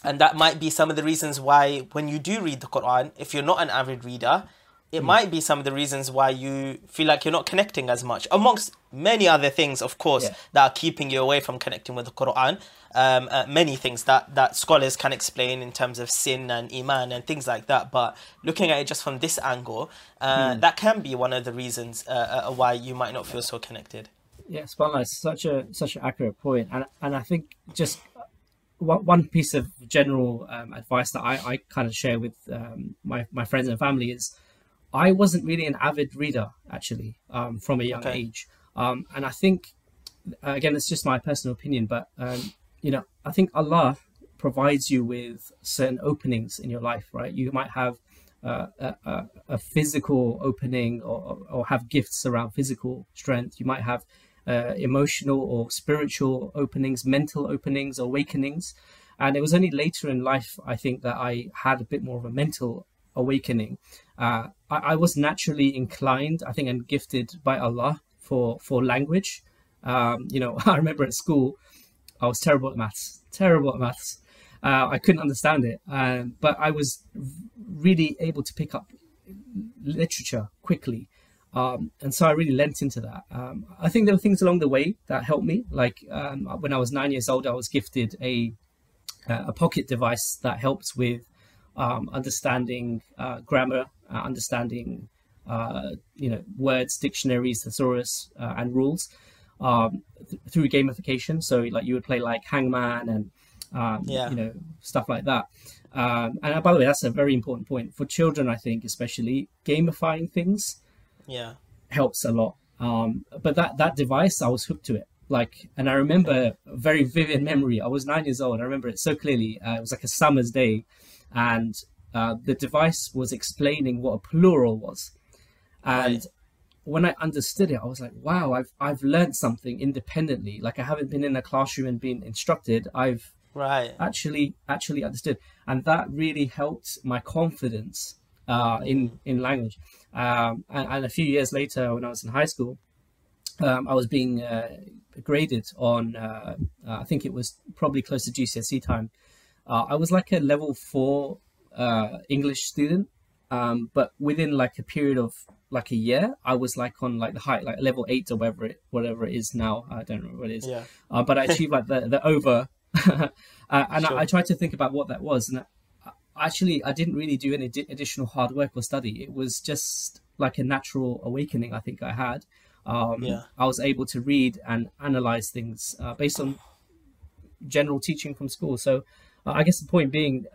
and that might be some of the reasons why when you do read the Quran, if you're not an avid reader, it might be some of the reasons why you feel like you're not connecting as much, amongst many other things, of course, Yeah. that are keeping you away from connecting with the Quran. Um, uh, many things that, that scholars can explain in terms of sin and iman and things like that. But looking at it just from this angle, uh, that can be one of the reasons uh, uh, why you might not feel so connected. Yeah, Subhanallah, it's such a such an accurate point, and and I think just one one piece of general um, advice that I, I kind of share with um, my my friends and family is, I wasn't really an avid reader actually um, from a young Okay. age, um, and I think again it's just my personal opinion, but um, you know I think Allah provides you with certain openings in your life, right? You might have uh, a, a, a physical opening or, or have gifts around physical strength. You might have uh, emotional or spiritual openings, mental openings, awakenings. And it was only later in life, I think, that I had a bit more of a mental awakening. Uh, I, I was naturally inclined, I think, and gifted by Allah for for language. Um, you know, I remember at school, I was terrible at maths, terrible at maths. Uh, I couldn't understand it, um, but I was really able to pick up literature quickly. Um, and so I really lent into that. Um, I think there were things along the way that helped me. Like um, when I was nine years old, I was gifted a uh, a pocket device that helped with um, understanding uh, grammar, uh, understanding uh, you know words, dictionaries, thesaurus, uh, and rules um, th- through gamification. So like you would play like Hangman and um, Yeah. you know stuff like that. Um, and uh, by the way, that's a very important point for children. I think especially gamifying things Yeah. helps a lot. Um, but that that device, I was hooked to it. Like, and I remember a very vivid memory. I was nine years old. I remember it so clearly. Uh, it was like a summer's day, and uh, the device was explaining what a plural was. And Right. when I understood it, I was like, "Wow! I've I've learned something independently. Like I haven't been in a classroom and been instructed. I've Right. actually actually understood and that really helped my confidence uh, in in language um, and, and a few years later when i was in high school um, i was being uh, graded on uh, uh, i think it was probably close to gcse time uh, i was like a level four uh, english student um, but within like a period of like a year i was like on like the height like level eight or whatever it whatever it is now i don't know what it is Yeah. uh, but I achieved like the, the over. uh, and Sure. I, I tried to think about what that was. And I, actually, I didn't really do any di- additional hard work or study. It was just like a natural awakening I think I had. Um, Yeah. I was able to read and analyze things uh, based on general teaching from school. So uh, I guess the point being,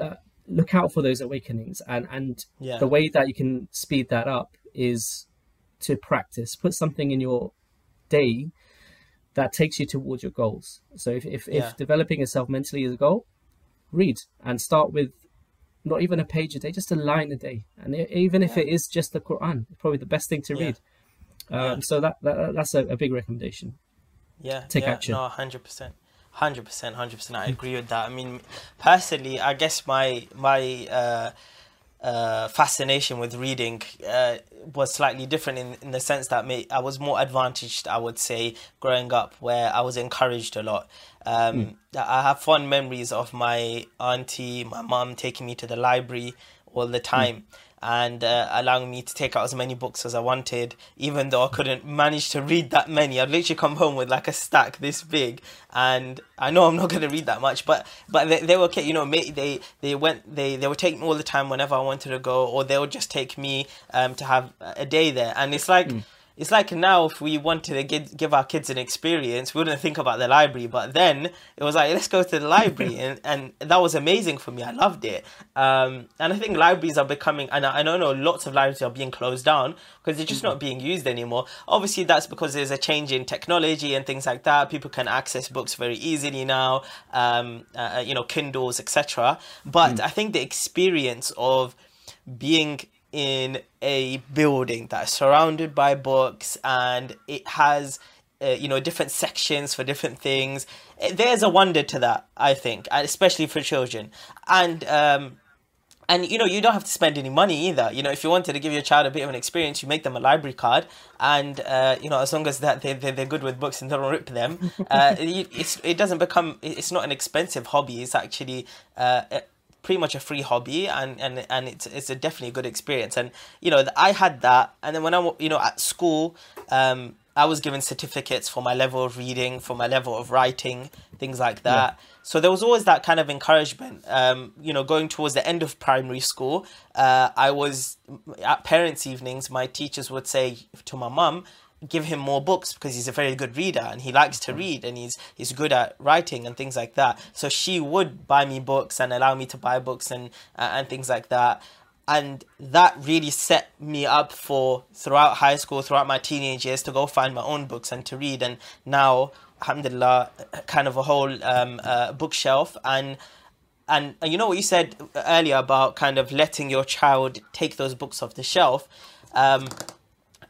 uh, look out for those awakenings. And, and Yeah. the way that you can speed that up is to practice. Put something in your day that takes you towards your goals. So if if, Yeah. if developing yourself mentally is a goal, read and start with not even a page a day, just a line a day, and even if it is just the Quran, probably the best thing to Yeah. read. Um, Yeah. So that, that that's a, a big recommendation. Yeah, take yeah, action. No, hundred percent, hundred percent, hundred percent. I agree with that. I mean, personally, I guess my my uh, uh, fascination with reading uh, was slightly different in in the sense that may, I was more advantaged. I would say growing up, where I was encouraged a lot. Um, I have fond memories of my auntie, my mom taking me to the library all the time and uh, allowing me to take out as many books as I wanted, even though I couldn't manage to read that many. I'd literally come home with like a stack this big, and I know I'm not going to read that much, but but they, they were okay. You know, they they went they they would take me all the time whenever I wanted to go, or they would just take me um to have a day there, and it's like. It's like now, if we wanted to give, give our kids an experience, we wouldn't think about the library. But then it was like, let's go to the library, and, and that was amazing for me. I loved it. Um, and I think libraries are becoming, and I, I don't know, lots of libraries are being closed down because they're just not being used anymore. Obviously, that's because there's a change in technology and things like that. People can access books very easily now, um, uh, you know, Kindles, etc. But I think the experience of being in a building that's surrounded by books and it has uh, you know different sections for different things. There's a wonder to that i think especially for children. And um and you know you don't have to spend any money either. You know if you wanted to give your child a bit of an experience you make them a library card and uh, you know as long as that they, they, they're good with books and don't rip them uh, it, it's, it doesn't become it's not an expensive hobby. It's actually uh, pretty much a free hobby and and and it's it's a definitely a good experience. And you know I had that. And then when I you know at school um I was given certificates for my level of reading for my level of writing things like that. Yeah. so there was always that kind of encouragement. Um you know going towards the end of primary school uh I was at parents evenings my teachers would say to my mum give him more books because he's a very good reader and he likes to read and he's he's good at writing and things like that. So she would buy me books and allow me to buy books and uh, and things like that. And that really set me up for throughout high school, throughout my teenage years, to go find my own books and to read. And now, alhamdulillah, kind of a whole um, uh, bookshelf. And and you know what you said earlier about kind of letting your child take those books off the shelf. Um,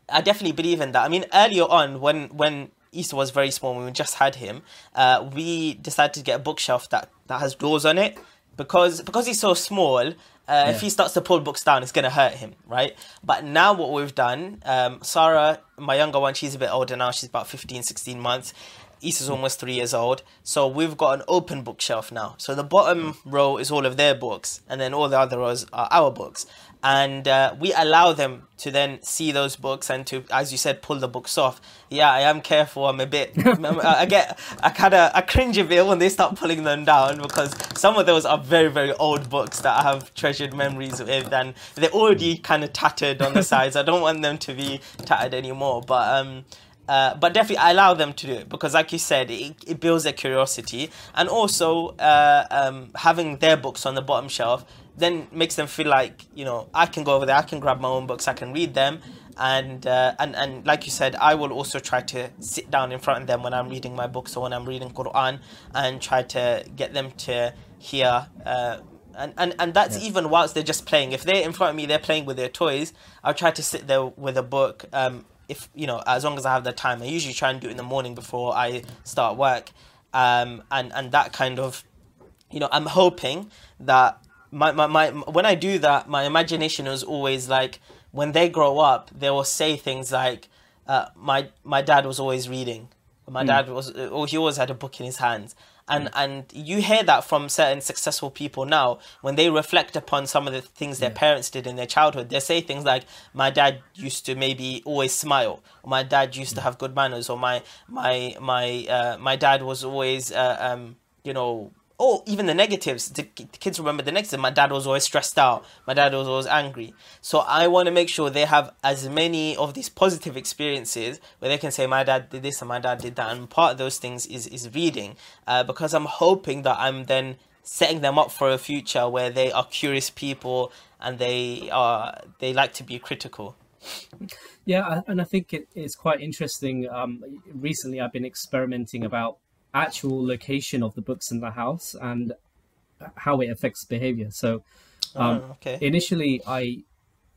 I definitely believe in that. I mean, earlier on, when when Isa was very small, when we just had him, uh, we decided to get a bookshelf that that has doors on it because because he's so small. Uh, yeah. If he starts to pull books down, it's gonna hurt him, right? But now what we've done, um, Sarah, my younger one, she's a bit older now. She's about 15, 16 months. Isa's almost three years old. So we've got an open bookshelf now. So the bottom row is all of their books, and then all the other rows are our books and uh, we allow them to then see those books and to as you said pull the books off. Yeah i am careful. I'm a bit i get i kind of i cringe a bit when they start pulling them down because some of those are very very old books that i have treasured memories with and they're already kind of tattered on the sides. I don't want them to be tattered anymore but um uh, but definitely, I allow them to do it because, like you said, it, it builds their curiosity, and also uh, um, having their books on the bottom shelf then makes them feel like you know I can go over there, I can grab my own books, I can read them, and uh, and and like you said, I will also try to sit down in front of them when I'm reading my books or when I'm reading Quran, and try to get them to hear. Uh, and, and, and that's yeah. even whilst they're just playing. If they're in front of me, they're playing with their toys. I'll try to sit there with a book. Um, if you know, as long as I have the time, I usually try and do it in the morning before I start work. Um, and and that kind of, you know, I'm hoping that my, my, my when I do that, my imagination is always like when they grow up, they will say things like, uh, "My my dad was always reading. My mm. dad was, or he always had a book in his hands." And mm. and you hear that from certain successful people now when they reflect upon some of the things their yeah. parents did in their childhood. They say things like, "My dad used to maybe always smile," or "My dad used mm. to have good manners," or "My my my uh, my dad was always." Uh, um, you know, or even the negatives. The, kids remember the negatives. My dad was always stressed out. My dad was always angry. So I want to make sure they have as many of these positive experiences where they can say, "My dad did this and my dad did that." And part of those things is is reading, uh, because I'm hoping that I'm then setting them up for a future where they are curious people and they are they like to be critical. Yeah, and I think it, it's quite interesting. Um, recently, I've been experimenting about actual location of the books in the house and how it affects behavior. So oh, um, oh, okay. initially, I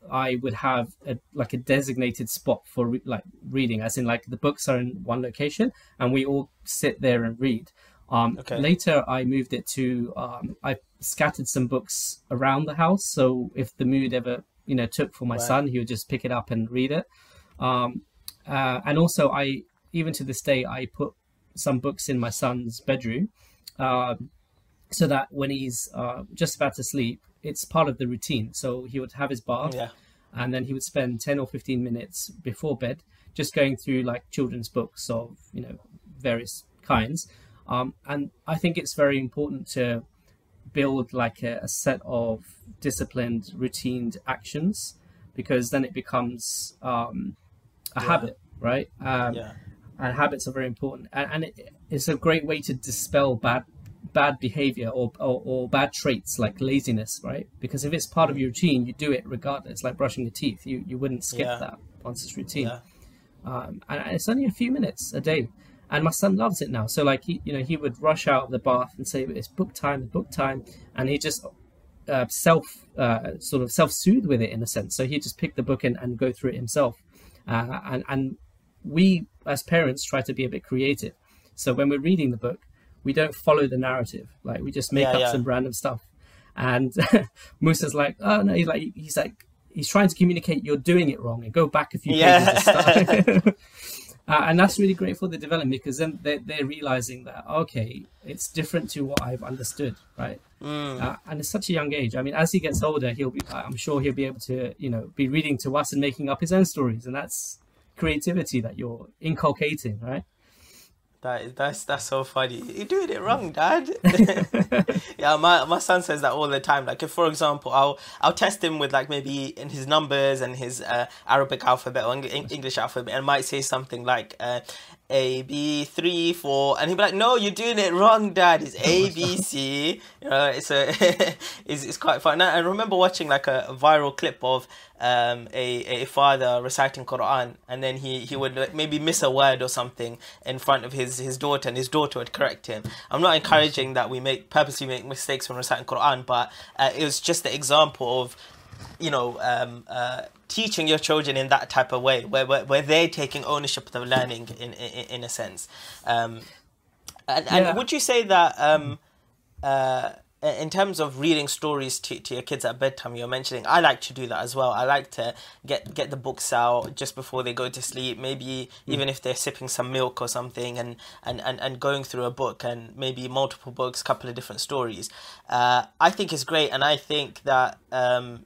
I would have a, like a designated spot for re- like reading, as in like the books are in one location and we all sit there and read. Um, okay. Later, I moved it to um, I scattered some books around the house, so if the mood ever you know took for my right. son, he would just pick it up and read it. Um, uh, and also, I even to this day I put some books in my son's bedroom, uh, so that when he's uh, just about to sleep, it's part of the routine. So he would have his bath, yeah. and then he would spend ten or fifteen minutes before bed just going through like children's books of you know various kinds. Um, and I think it's very important to build like a, a set of disciplined, routined actions because then it becomes um, a yeah. habit, right? Um, yeah and habits are very important and, and it, it's a great way to dispel bad bad behavior or, or, or, bad traits like laziness right because if it's part of your routine you do it regardless like brushing your teeth you, you wouldn't skip yeah. that once it's routine yeah. um, and it's only a few minutes a day and my son loves it now so like he you know he would rush out of the bath and say it's book time book time and he just uh, self uh, sort of self soothe with it in a sense. So he'd just pick the book and, and go through it himself. Uh, and and we as parents try to be a bit creative. So when we're reading the book, we don't follow the narrative. Like we just make Yeah, up yeah. some random stuff. And Musa's like, oh no, he's like he's like he's trying to communicate you're doing it wrong and go back a few Yeah. pages and stuff. Uh, and that's really great for the development because then they're, they're realizing that okay it's different to what i've understood right Mm. uh, and it's such a young age i mean as he gets older he'll be i'm sure he'll be able to you know be reading to us and making up his own stories and that's creativity that you're inculcating right That is that's that's so funny. You're doing it wrong, Dad. yeah, my my son says that all the time. Like, if for example, I'll I'll test him with like maybe in his numbers and his uh, Arabic alphabet or English alphabet, and might say something like uh, A B three four, and he'd be like, "No, you're doing it wrong, Dad. It's A B C." You know, it's a it's, it's quite fun. And I remember watching like a, a viral clip of um, a a father reciting Quran, and then he he would like, maybe miss a word or something in front of his his daughter, and his daughter would correct him. I'm not encouraging that we make purposely make mistakes when reciting Quran, but uh, it was just the example of you know um, uh, teaching your children in that type of way, where where, where they're taking ownership of the learning in in, in a sense. Um, and, Yeah. and would you say that um, uh, in terms of reading stories to, to your kids at bedtime, you're mentioning I like to do that as well. I like to get get the books out just before they go to sleep. Maybe even if they're sipping some milk or something, and, and, and, and going through a book and maybe multiple books, couple of different stories. Uh, I think it's great, and I think that. Um,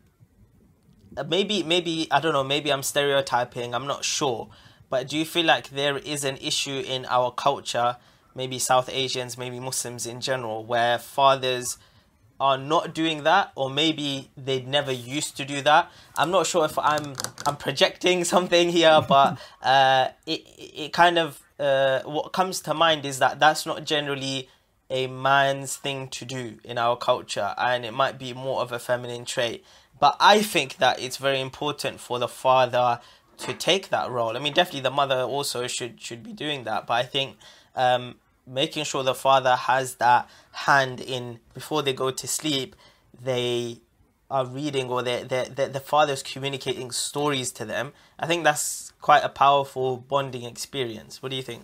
maybe maybe I don't know maybe I'm stereotyping I'm not sure. But do you feel like there is an issue in our culture maybe South Asians maybe Muslims in general where fathers are not doing that or maybe they never used to do that? I'm not sure if I'm I'm projecting something here but uh, it it kind of uh, what comes to mind is that that's not generally a man's thing to do in our culture and it might be more of a feminine trait but i think that it's very important for the father to take that role. I mean definitely the mother also should should be doing that. But i think um, making sure the father has that hand in before they go to sleep they are reading or they they the father's communicating stories to them. I think that's quite a powerful bonding experience. What do you think?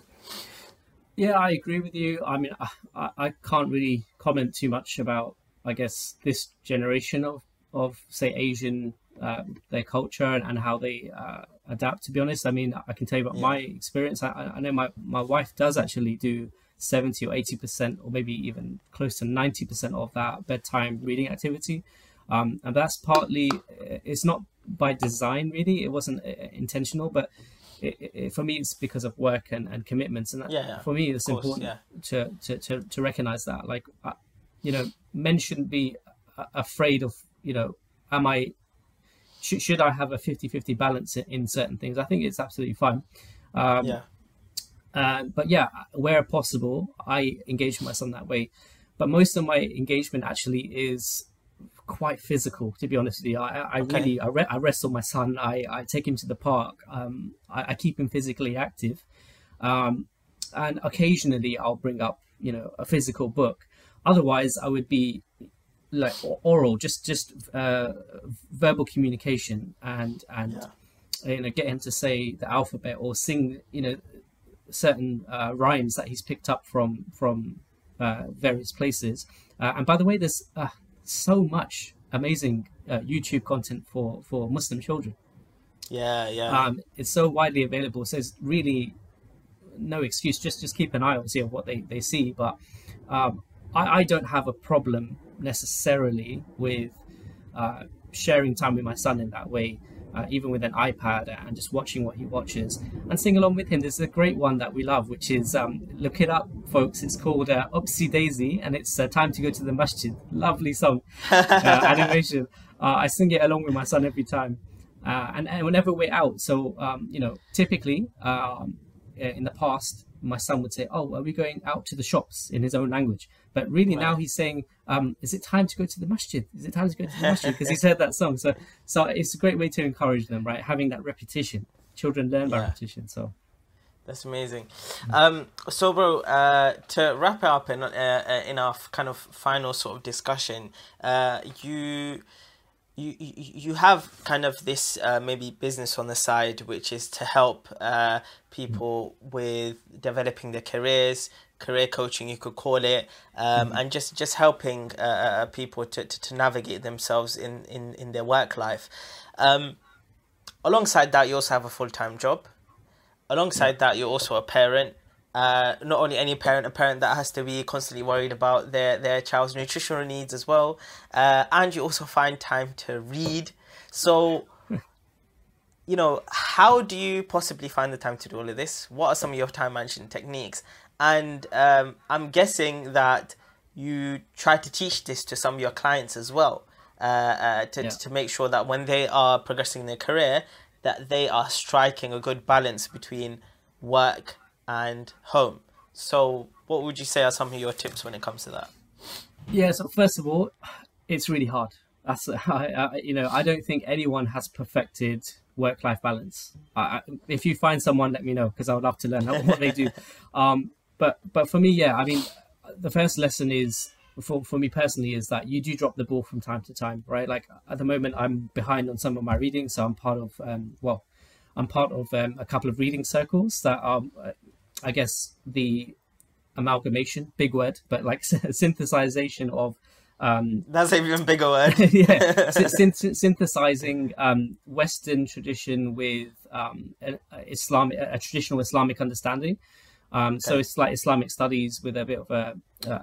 Yeah, I agree with you. I mean, I I can't really comment too much about, I guess, this generation of, of say, Asian, um, their culture and, and how they uh, adapt, to be honest. I mean, I can tell you about my experience. I, I know my, my wife does actually do 70 or 80%, or maybe even close to 90% of that bedtime reading activity. Um, and that's partly, it's not by design, really. It wasn't uh, intentional, but it, it, for me, it's because of work and, and commitments. And that, Yeah, yeah. for me, it's course, important yeah. to, to, to, to recognize that. Like, uh, you know, men shouldn't be afraid of, you know, am I, should, should I have a 50 50 balance in, in certain things? I think it's absolutely fine. Um, yeah uh, but yeah, where possible, I engage my son that way. But most of my engagement actually is quite physical, to be honest with you. I, I Okay. really I, re- I wrestle my son. I, I take him to the park. Um, I, I keep him physically active, um, and occasionally I'll bring up you know a physical book. Otherwise, I would be like oral, just just uh, verbal communication and and Yeah. you know get him to say the alphabet or sing you know certain uh, rhymes that he's picked up from from uh, various places. Uh, and by the way, there's uh, so much amazing uh, YouTube content for for Muslim children. yeah yeah Um, it's so widely available, so it's really no excuse. Just just keep an eye obviously of what they they see. But um, I, I don't have a problem necessarily with uh, sharing time with my son in that way. Uh, even with an iPad and just watching what he watches and sing along with him. There's a great one that we love, which is um, look it up, folks. It's called uh, Upsy Daisy, and it's uh, time to go to the masjid. Lovely song, uh, animation. Uh, I sing it along with my son every time, uh, and, and whenever we're out. So um, you know, typically um, in the past, my son would say, "Oh, are we going out to the shops?" in his own language. But really now he's saying, um, "Is it time to go to the masjid? Is it time to go to the masjid?" Because he's heard that song. So, so it's a great way to encourage them, right? Having that repetition. Children learn by repetition. So, That's amazing. Um, so, bro, uh, to wrap it up in uh, uh in our kind of final sort of discussion, uh, you. You, you, you have kind of this uh, maybe business on the side which is to help uh, people with developing their careers career coaching you could call it um, mm-hmm. and just just helping uh, uh, people to, to, to, navigate themselves in, in, in their work life um, alongside that you also have a full-time job alongside that, you're also a parent. Uh, not only any parent, a parent that has to be constantly worried about their, their child's nutritional needs as well. Uh, and you also find time to read. So, you know, how do you possibly find the time to do all of this? What are some of your time management techniques? And um, I'm guessing that you try to teach this to some of your clients as well. Uh, uh, to, yeah. to make sure that when they are progressing in their career, that they are striking a good balance between work and home. So, what would you say are some of your tips when it comes to that? Yeah. So first of all, it's really hard. That's I, I, you know I don't think anyone has perfected work-life balance. I, if you find someone, let me know because I would love to learn what they do. Um, but but for me, yeah, I mean, the first lesson is for, for me personally is that you do drop the ball from time to time, right? Like at the moment, I'm behind on some of my reading, so I'm part of um, well, I'm part of um, a couple of reading circles that are, uh, I guess, the amalgamation, big word, but like synthesization of. Um, That's even bigger word. yeah, synth- synthesizing um, Western tradition with um, Islamic, a traditional Islamic understanding. Um, okay. So it's like Islamic studies with a bit of a,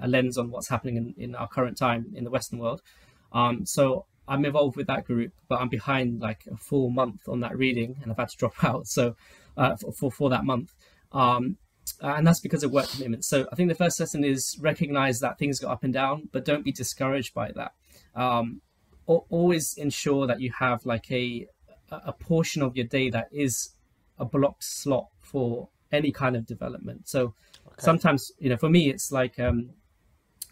a lens on what's happening in, in, our current time in the Western world. Um, so I'm involved with that group, but I'm behind like a full month on that reading, and I've had to drop out. So uh, for, for, for that month, um, and that's because of work commitments. So I think the first lesson is recognize that things go up and down, but don't be discouraged by that. Um, always ensure that you have like a a portion of your day that is a blocked slot for any kind of development. So okay. sometimes, you know, for me, it's like um,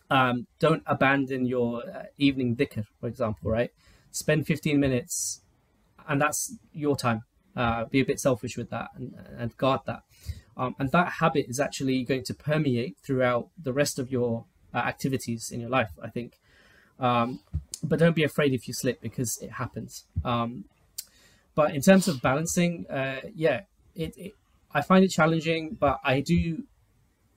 um, don't abandon your uh, evening dhikr, for example, right? Spend 15 minutes, and that's your time. Uh, be a bit selfish with that and, and guard that. Um, and that habit is actually going to permeate throughout the rest of your uh, activities in your life, I think. Um, but don't be afraid if you slip because it happens. Um, but in terms of balancing, uh, yeah, it, it, I find it challenging, but I do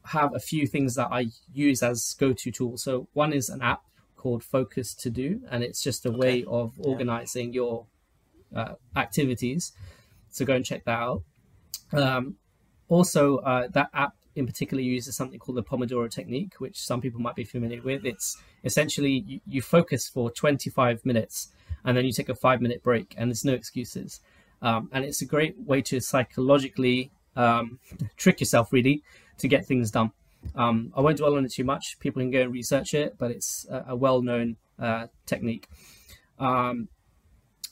have a few things that I use as go-to tools. So one is an app called Focus To Do, and it's just a okay. way of organizing yeah. your uh, activities. So go and check that out. Um, also, uh, that app in particular uses something called the Pomodoro technique, which some people might be familiar with. It's essentially you, you focus for 25 minutes and then you take a five minute break, and there's no excuses. Um, and it's a great way to psychologically um, trick yourself really to get things done. Um, I won't dwell on it too much. People can go and research it, but it's a, a well-known uh, technique. Um,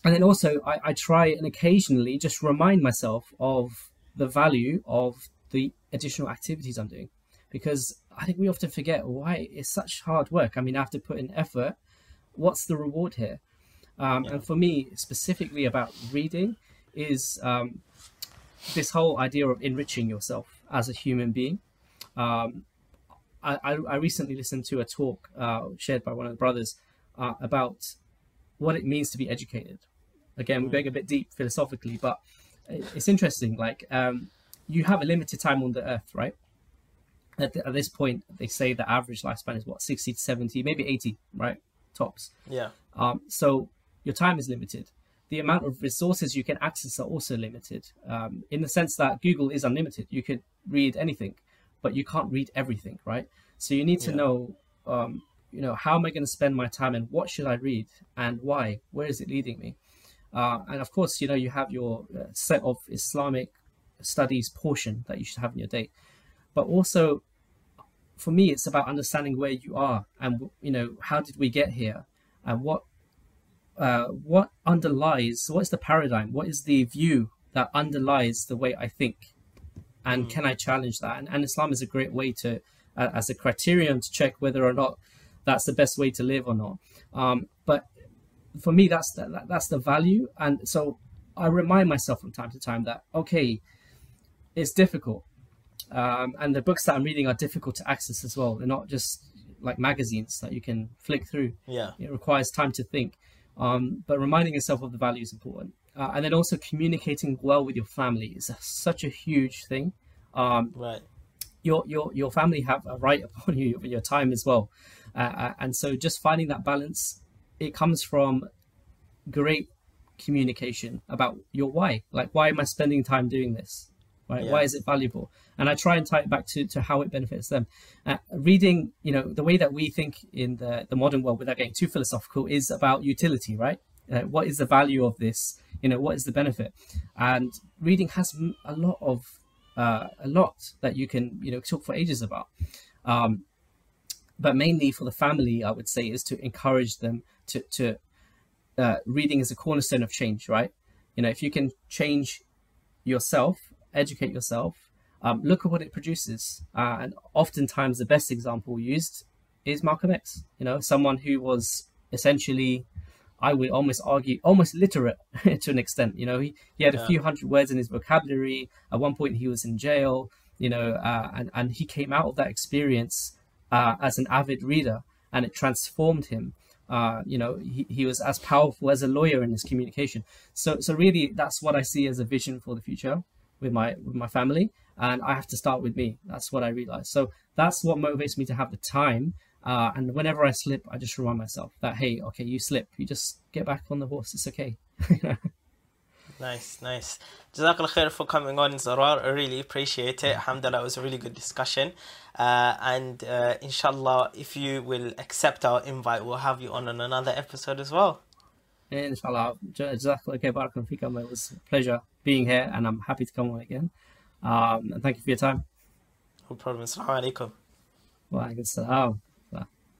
and then also, I, I, try and occasionally just remind myself of the value of the additional activities I'm doing, because I think we often forget why it's such hard work. I mean, I have to put in effort. What's the reward here? Um, yeah. And for me, specifically about reading, is um, this whole idea of enriching yourself as a human being. Um, I, I, recently listened to a talk uh, shared by one of the brothers uh, about what it means to be educated. Again, we're going a bit deep philosophically, but it's interesting. Like, um, you have a limited time on the earth, right? At, the, at, this point, they say the average lifespan is what, 60 to 70, maybe 80, right? Tops. Yeah. Um, so your time is limited the amount of resources you can access are also limited um, in the sense that Google is unlimited. You could read anything, but you can't read everything, right? So you need to yeah. know, um, you know, how am I going to spend my time and what should I read and why? Where is it leading me? Uh, and of course, you know, you have your uh, set of Islamic studies portion that you should have in your day, but also for me, it's about understanding where you are and you know how did we get here and what uh, what underlies what's the paradigm what is the view that underlies the way i think and mm. can i challenge that and, and, islam is a great way to uh, as a criterion to check whether or not that's the best way to live or not um, but for me that's the, that, that's the value and so i remind myself from time to time that okay it's difficult um, and the books that I'm reading are difficult to access as well. They're not just like magazines that you can flick through. Yeah. It requires time to think. Um, but reminding yourself of the value is important. Uh, and then also communicating well with your family is a, such a huge thing. Um, right. Your, your, your family have a right upon you, your time as well. Uh, uh, and so just finding that balance, it comes from great communication about your why. Like, why am I spending time doing this? Right? Yeah. Why is it valuable? And I try and tie it back to, to how it benefits them. Uh, reading, you know, the way that we think in the, the modern world, without getting too philosophical, is about utility, right? Uh, what is the value of this? You know, what is the benefit? And reading has a lot of uh, a lot that you can you know talk for ages about. Um, but mainly for the family, I would say, is to encourage them to to uh, reading is a cornerstone of change, right? You know, if you can change yourself, educate yourself, um, look at what it produces. Uh, and oftentimes, the best example used is Malcolm X. You know, someone who was essentially, I would almost argue, almost literate to an extent. You know, he, he had yeah. a few hundred words in his vocabulary. At one point, he was in jail. You know, uh, and and he came out of that experience uh, as an avid reader, and it transformed him. Uh, you know, he, he was as powerful as a lawyer in his communication. So, so really, that's what I see as a vision for the future with my with my family, and I have to start with me. That's what I realize. So that's what motivates me to have the time. Uh, and whenever I slip, I just remind myself that hey, okay, you slip, you just get back on the horse. It's okay. Nice, nice. Jazakallah khair for coming on, Zarar. I really appreciate it. Alhamdulillah, it was a really good discussion. Uh, and uh, inshallah, if you will accept our invite, we'll have you on on another episode as well. Inshallah. Jazakallah khair. It was a pleasure being here, and I'm happy to come on again. Um, and thank you for your time. No problem. Assalamu alaikum. Wa alaikum salam.